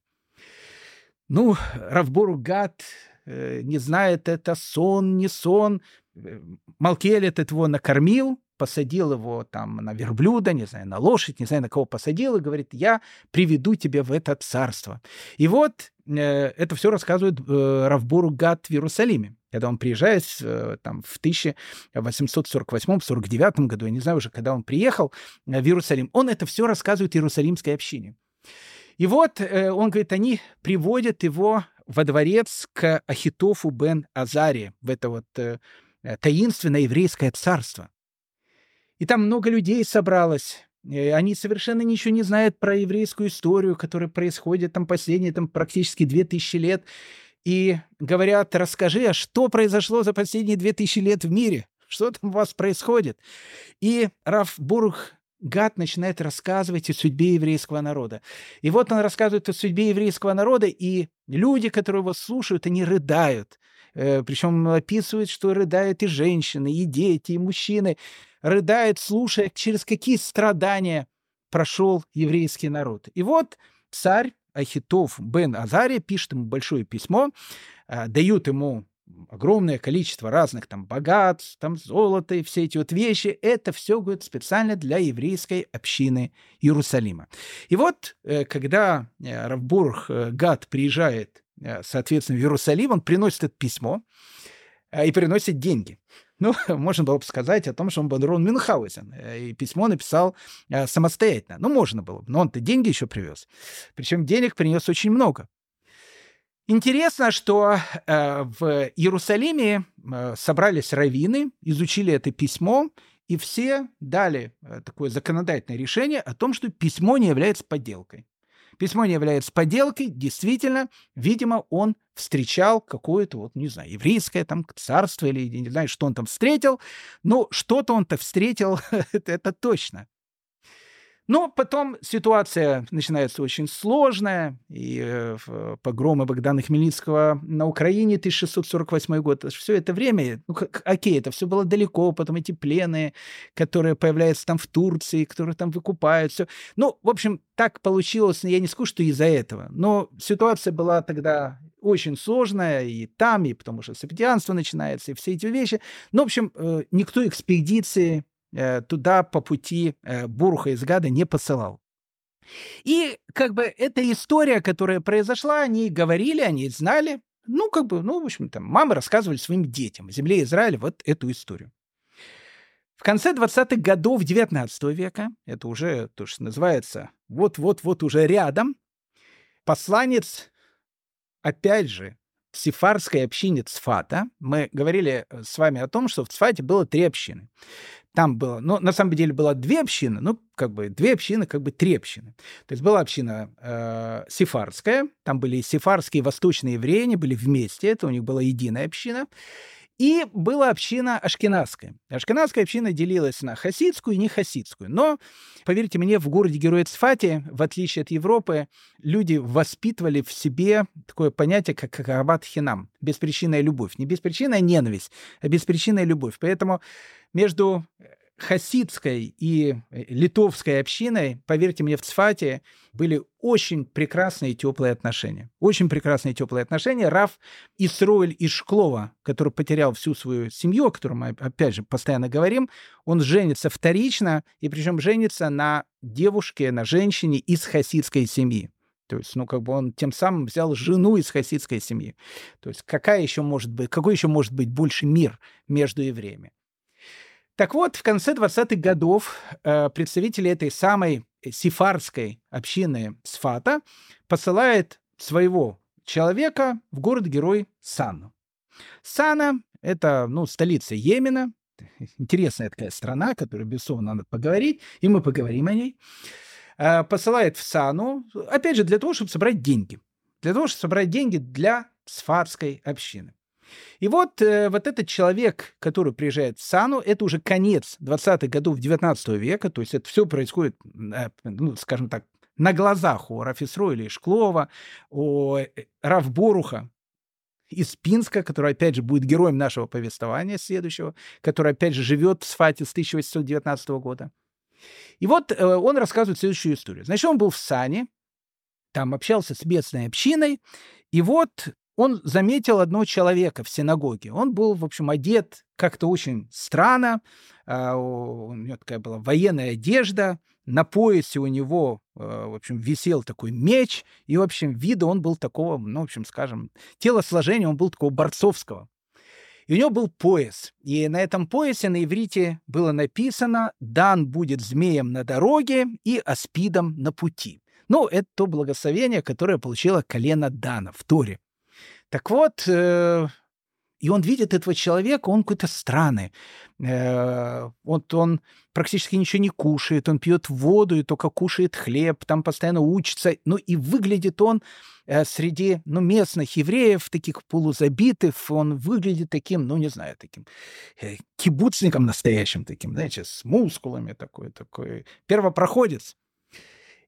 Speaker 1: Ну, Равбору Гад э, не знает, это сон, не сон. Э, Малкель этот его накормил, посадил его там на верблюда, не знаю, на лошадь, не знаю, на кого посадил, и говорит, я приведу тебя в это царство. И вот э, это все рассказывает э, Равбору Гад в Иерусалиме когда он приезжает э, там, в 1848-49 году, я не знаю уже, когда он приехал э, в Иерусалим, он это все рассказывает Иерусалимской общине. И вот э, он говорит, они приводят его во дворец к Ахитофу бен Азаре, в это вот таинственное еврейское царство. И там много людей собралось. Они совершенно ничего не знают про еврейскую историю, которая происходит там последние там, практически 2000 лет и говорят, расскажи, а что произошло за последние две тысячи лет в мире? Что там у вас происходит? И Раф Бурух Гад начинает рассказывать о судьбе еврейского народа. И вот он рассказывает о судьбе еврейского народа, и люди, которые его слушают, они рыдают. Э, Причем описывают, что рыдают и женщины, и дети, и мужчины. Рыдают, слушая, через какие страдания прошел еврейский народ. И вот царь Ахитов бен Азария пишет ему большое письмо, э, дают ему огромное количество разных там богатств, там золота и все эти вот вещи. Это все, говорит, специально для еврейской общины Иерусалима. И вот, э, когда э, Равбург Гад приезжает, соответственно, в Иерусалим, он приносит это письмо и приносит деньги. Ну, можно было бы сказать о том, что он Банрон Мюнхгаузен, и письмо написал самостоятельно. Ну, можно было бы, но он-то деньги еще привез. Причем денег принес очень много. Интересно, что э, в Иерусалиме э, собрались раввины, изучили это письмо, и все дали э, такое законодательное решение о том, что письмо не является подделкой. Письмо не является подделкой, действительно, видимо, он встречал какое-то, вот, не знаю, еврейское там царство или не знаю, что он там встретил, но что-то он-то встретил, это, это точно. Но потом ситуация начинается очень сложная, и э, погромы Богдана Хмельницкого на Украине 1648 год, все это время, ну, как, окей, это все было далеко, потом эти плены, которые появляются там в Турции, которые там выкупают, все. Ну, в общем, так получилось, я не скажу, что из-за этого, но ситуация была тогда очень сложная и там, и потому что сапитианство начинается, и все эти вещи. Ну, в общем, э, никто экспедиции туда по пути э, Буруха из Гада не посылал. И как бы эта история, которая произошла, они говорили, они знали. Ну, как бы, ну, в общем, там, мамы рассказывали своим детям о земле Израиля вот эту историю. В конце 20-х годов 19 века, это уже то, что называется вот-вот-вот уже рядом, посланец, опять же, сефарской общине Цфата. Мы говорили э, с вами о том, что в Цфате было три общины. Там было, ну, на самом деле было две общины, ну, как бы две общины, как бы три общины. То есть была община э, сефарская, там были сефарские восточные евреи, они были вместе, это у них была единая община. И была община ашкенадская. Ашкенадская община делилась на хасидскую и не хасидскую. Но, поверьте мне, в городе Героя Цфате, в отличие от Европы, люди воспитывали в себе такое понятие, как Агабат Хинам. Беспричинная любовь. Не беспричинная ненависть, а беспричинная любовь. Поэтому между хасидской и э, литовской общиной, поверьте мне, в Цфате были очень прекрасные теплые отношения. Очень прекрасные теплые отношения. Раф Исроэль из Шклова, который потерял всю свою семью, о котором мы, опять же, постоянно говорим, он женится вторично, и причем женится на девушке, на женщине из хасидской семьи. То есть, ну, как бы он тем самым взял жену из хасидской семьи. То есть, какая еще может быть, какой еще может быть больше мир между евреями? Так вот, в конце 20-х годов э, представители этой самой сифарской общины Сфата посылают своего человека в город-герой Сану. Сана — это ну, столица Йемена, интересная такая страна, которую, безусловно, надо поговорить, и мы поговорим о ней. Э, посылает в Сану, опять же, для того, чтобы собрать деньги. Для того, чтобы собрать деньги для сфатской общины. И вот, э, вот этот человек, который приезжает в Сану, это уже конец 20-х годов 19 века, то есть это все происходит, э, ну, скажем так, на глазах у Рафисро или Шклова, у э, Равборуха из Пинска, который, опять же, будет героем нашего повествования следующего, который, опять же, живет в Сфате с 1819 года. И вот э, он рассказывает следующую историю. Значит, он был в Сане, там общался с местной общиной, и вот он заметил одного человека в синагоге. Он был, в общем, одет как-то очень странно. А, у него такая была военная одежда. На поясе у него, а, в общем, висел такой меч. И, в общем, вида он был такого, ну, в общем, скажем, телосложения он был такого борцовского. И у него был пояс. И на этом поясе на иврите было написано «Дан будет змеем на дороге и аспидом на пути». Ну, это то благословение, которое получила колено Дана в Торе. Так вот, э, и он видит этого человека, он какой-то странный. Э, вот он практически ничего не кушает, он пьет воду и только кушает хлеб, там постоянно учится. Ну и выглядит он э, среди ну, местных евреев, таких полузабитых, он выглядит таким, ну не знаю, таким э, кибуцником настоящим таким, знаете, с мускулами такой, такой первопроходец.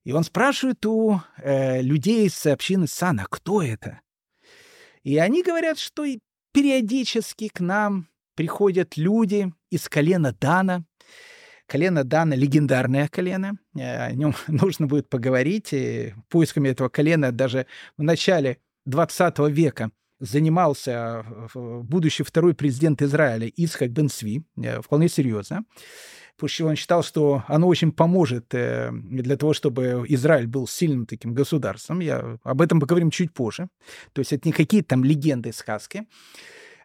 Speaker 1: И он спрашивает у э, людей из общины Сана, кто это? И они говорят, что периодически к нам приходят люди из колена Дана. Колено Дана — легендарное колено. Э, о нем нужно будет поговорить. И поисками этого колена даже в начале 20 века занимался будущий второй президент Израиля Исхак Бен Сви, вполне серьезно потому что он считал, что оно очень поможет для того, чтобы Израиль был сильным таким государством. Я об этом поговорим чуть позже. То есть это не какие-то там легенды, сказки.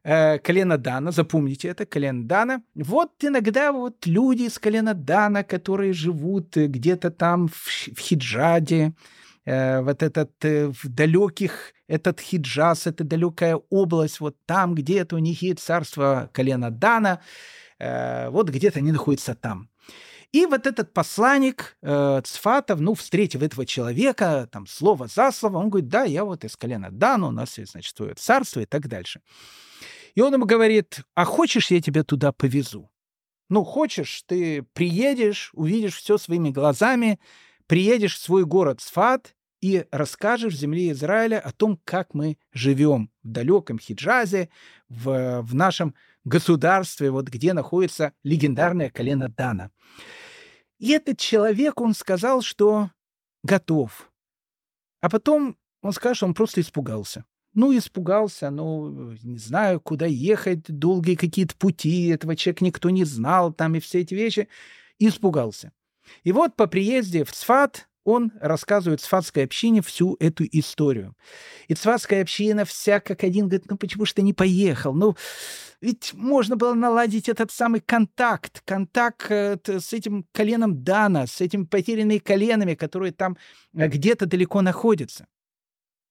Speaker 1: Э, колено Дана, запомните это, колено Дана. Вот иногда вот люди из колена Дана, которые живут э, где-то там в, в Хиджаде, э, вот этот в далеких, этот Хиджаз, это далекая область, вот там где-то у них есть царство колена Дана, вот где-то они находятся там. И вот этот посланник э, Цфатов, ну, встретив этого человека, там, слово за слово, он говорит, да, я вот из колена Дана, у нас есть, значит, свое царство и так дальше. И он ему говорит, а хочешь, я тебя туда повезу? Ну, хочешь, ты приедешь, увидишь все своими глазами, приедешь в свой город Сфат и расскажешь земле Израиля о том, как мы живем в далеком Хиджазе, в, в нашем государстве, вот где находится легендарное колено Дана. И этот человек, он сказал, что готов. А потом он сказал, что он просто испугался. Ну, испугался, ну, не знаю, куда ехать, долгие какие-то пути, этого человека никто не знал, там и все эти вещи. Испугался. И вот по приезде в Цфат он рассказывает цфатской общине всю эту историю. И цфатская община вся как один говорит, ну почему же ты не поехал? Ну, ведь можно было наладить этот самый контакт, контакт э, с этим коленом Дана, с этими потерянными коленами, которые там э, где-то далеко находятся.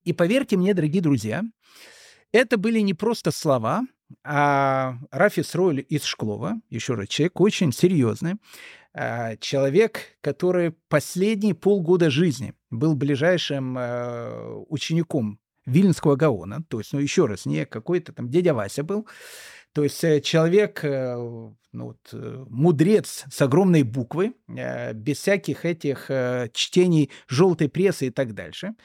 Speaker 1: И поверьте мне, дорогие друзья, это были не просто слова, а Рафис Ройль из Шклова, еще раз, человек очень серьезный, человек, который последние полгода жизни был ближайшим э, учеником Вильнского Гаона, то есть, ну, еще раз, не какой-то там дядя Вася был, то есть э, человек, э, ну, вот, мудрец с огромной буквы, без всяких этих чтений желтой прессы и так дальше –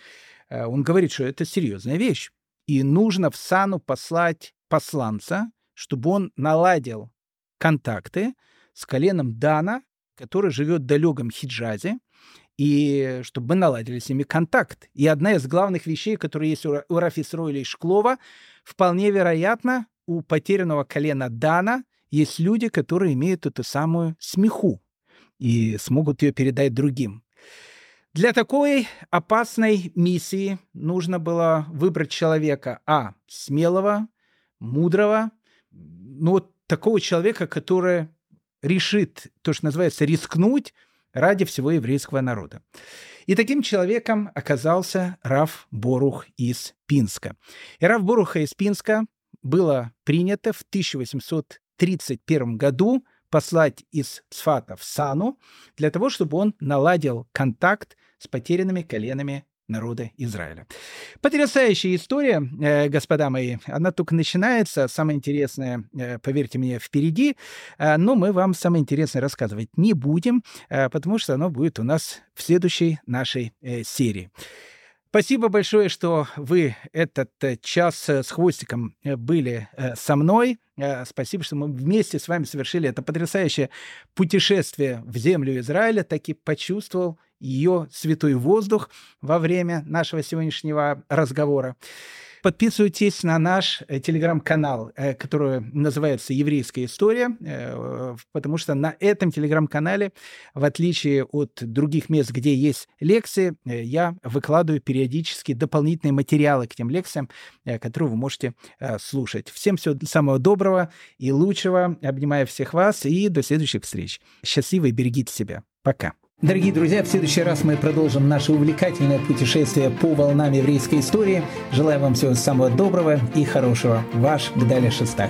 Speaker 1: Э, он говорит, что это серьезная вещь. И нужно в Сану послать посланца, чтобы он наладил контакты с коленом Дана, который живет в далеком Хиджазе, и чтобы мы наладили с ними контакт. И одна из главных вещей, которые есть у Рафис Ройля и Шклова, вполне вероятно, у потерянного колена Дана есть люди, которые имеют эту самую смеху и смогут ее передать другим. Для такой опасной миссии нужно было выбрать человека, а, смелого, мудрого, ну, вот такого человека, который решит, то, что называется, рискнуть ради всего еврейского народа. И таким человеком оказался Раф Борух из Пинска. И Раф Боруха из Пинска было принято в 1831 году послать из Цфата в Сану для того, чтобы он наладил контакт с потерянными коленами народа Израиля. Потрясающая история, э, господа мои. Она только начинается. Самое интересное, э, поверьте мне, впереди. Э, но мы вам самое интересное рассказывать не будем, потому что оно будет у нас в следующей нашей серии. Спасибо большое, что вы этот э, час э, с хвостиком э, были со мной. Спасибо, что мы вместе с вами совершили это потрясающее путешествие в землю Израиля. Таки почувствовал ее святой воздух во время нашего сегодняшнего разговора. Подписывайтесь на наш э, телеграм-канал, э, который называется «Еврейская история», э, потому что на этом телеграм-канале, в отличие от других мест, где есть лекции, я выкладываю периодически дополнительные материалы к тем лекциям, которые вы можете слушать. Всем всего самого доброго и лучшего. Обнимаю всех вас и до следующих встреч. Счастливо и берегите себя. Пока. Дорогие друзья, в следующий раз мы продолжим наше увлекательное путешествие по волнам еврейской истории. Желаю вам всего самого доброго и хорошего. Ваш Гдаля Шестак.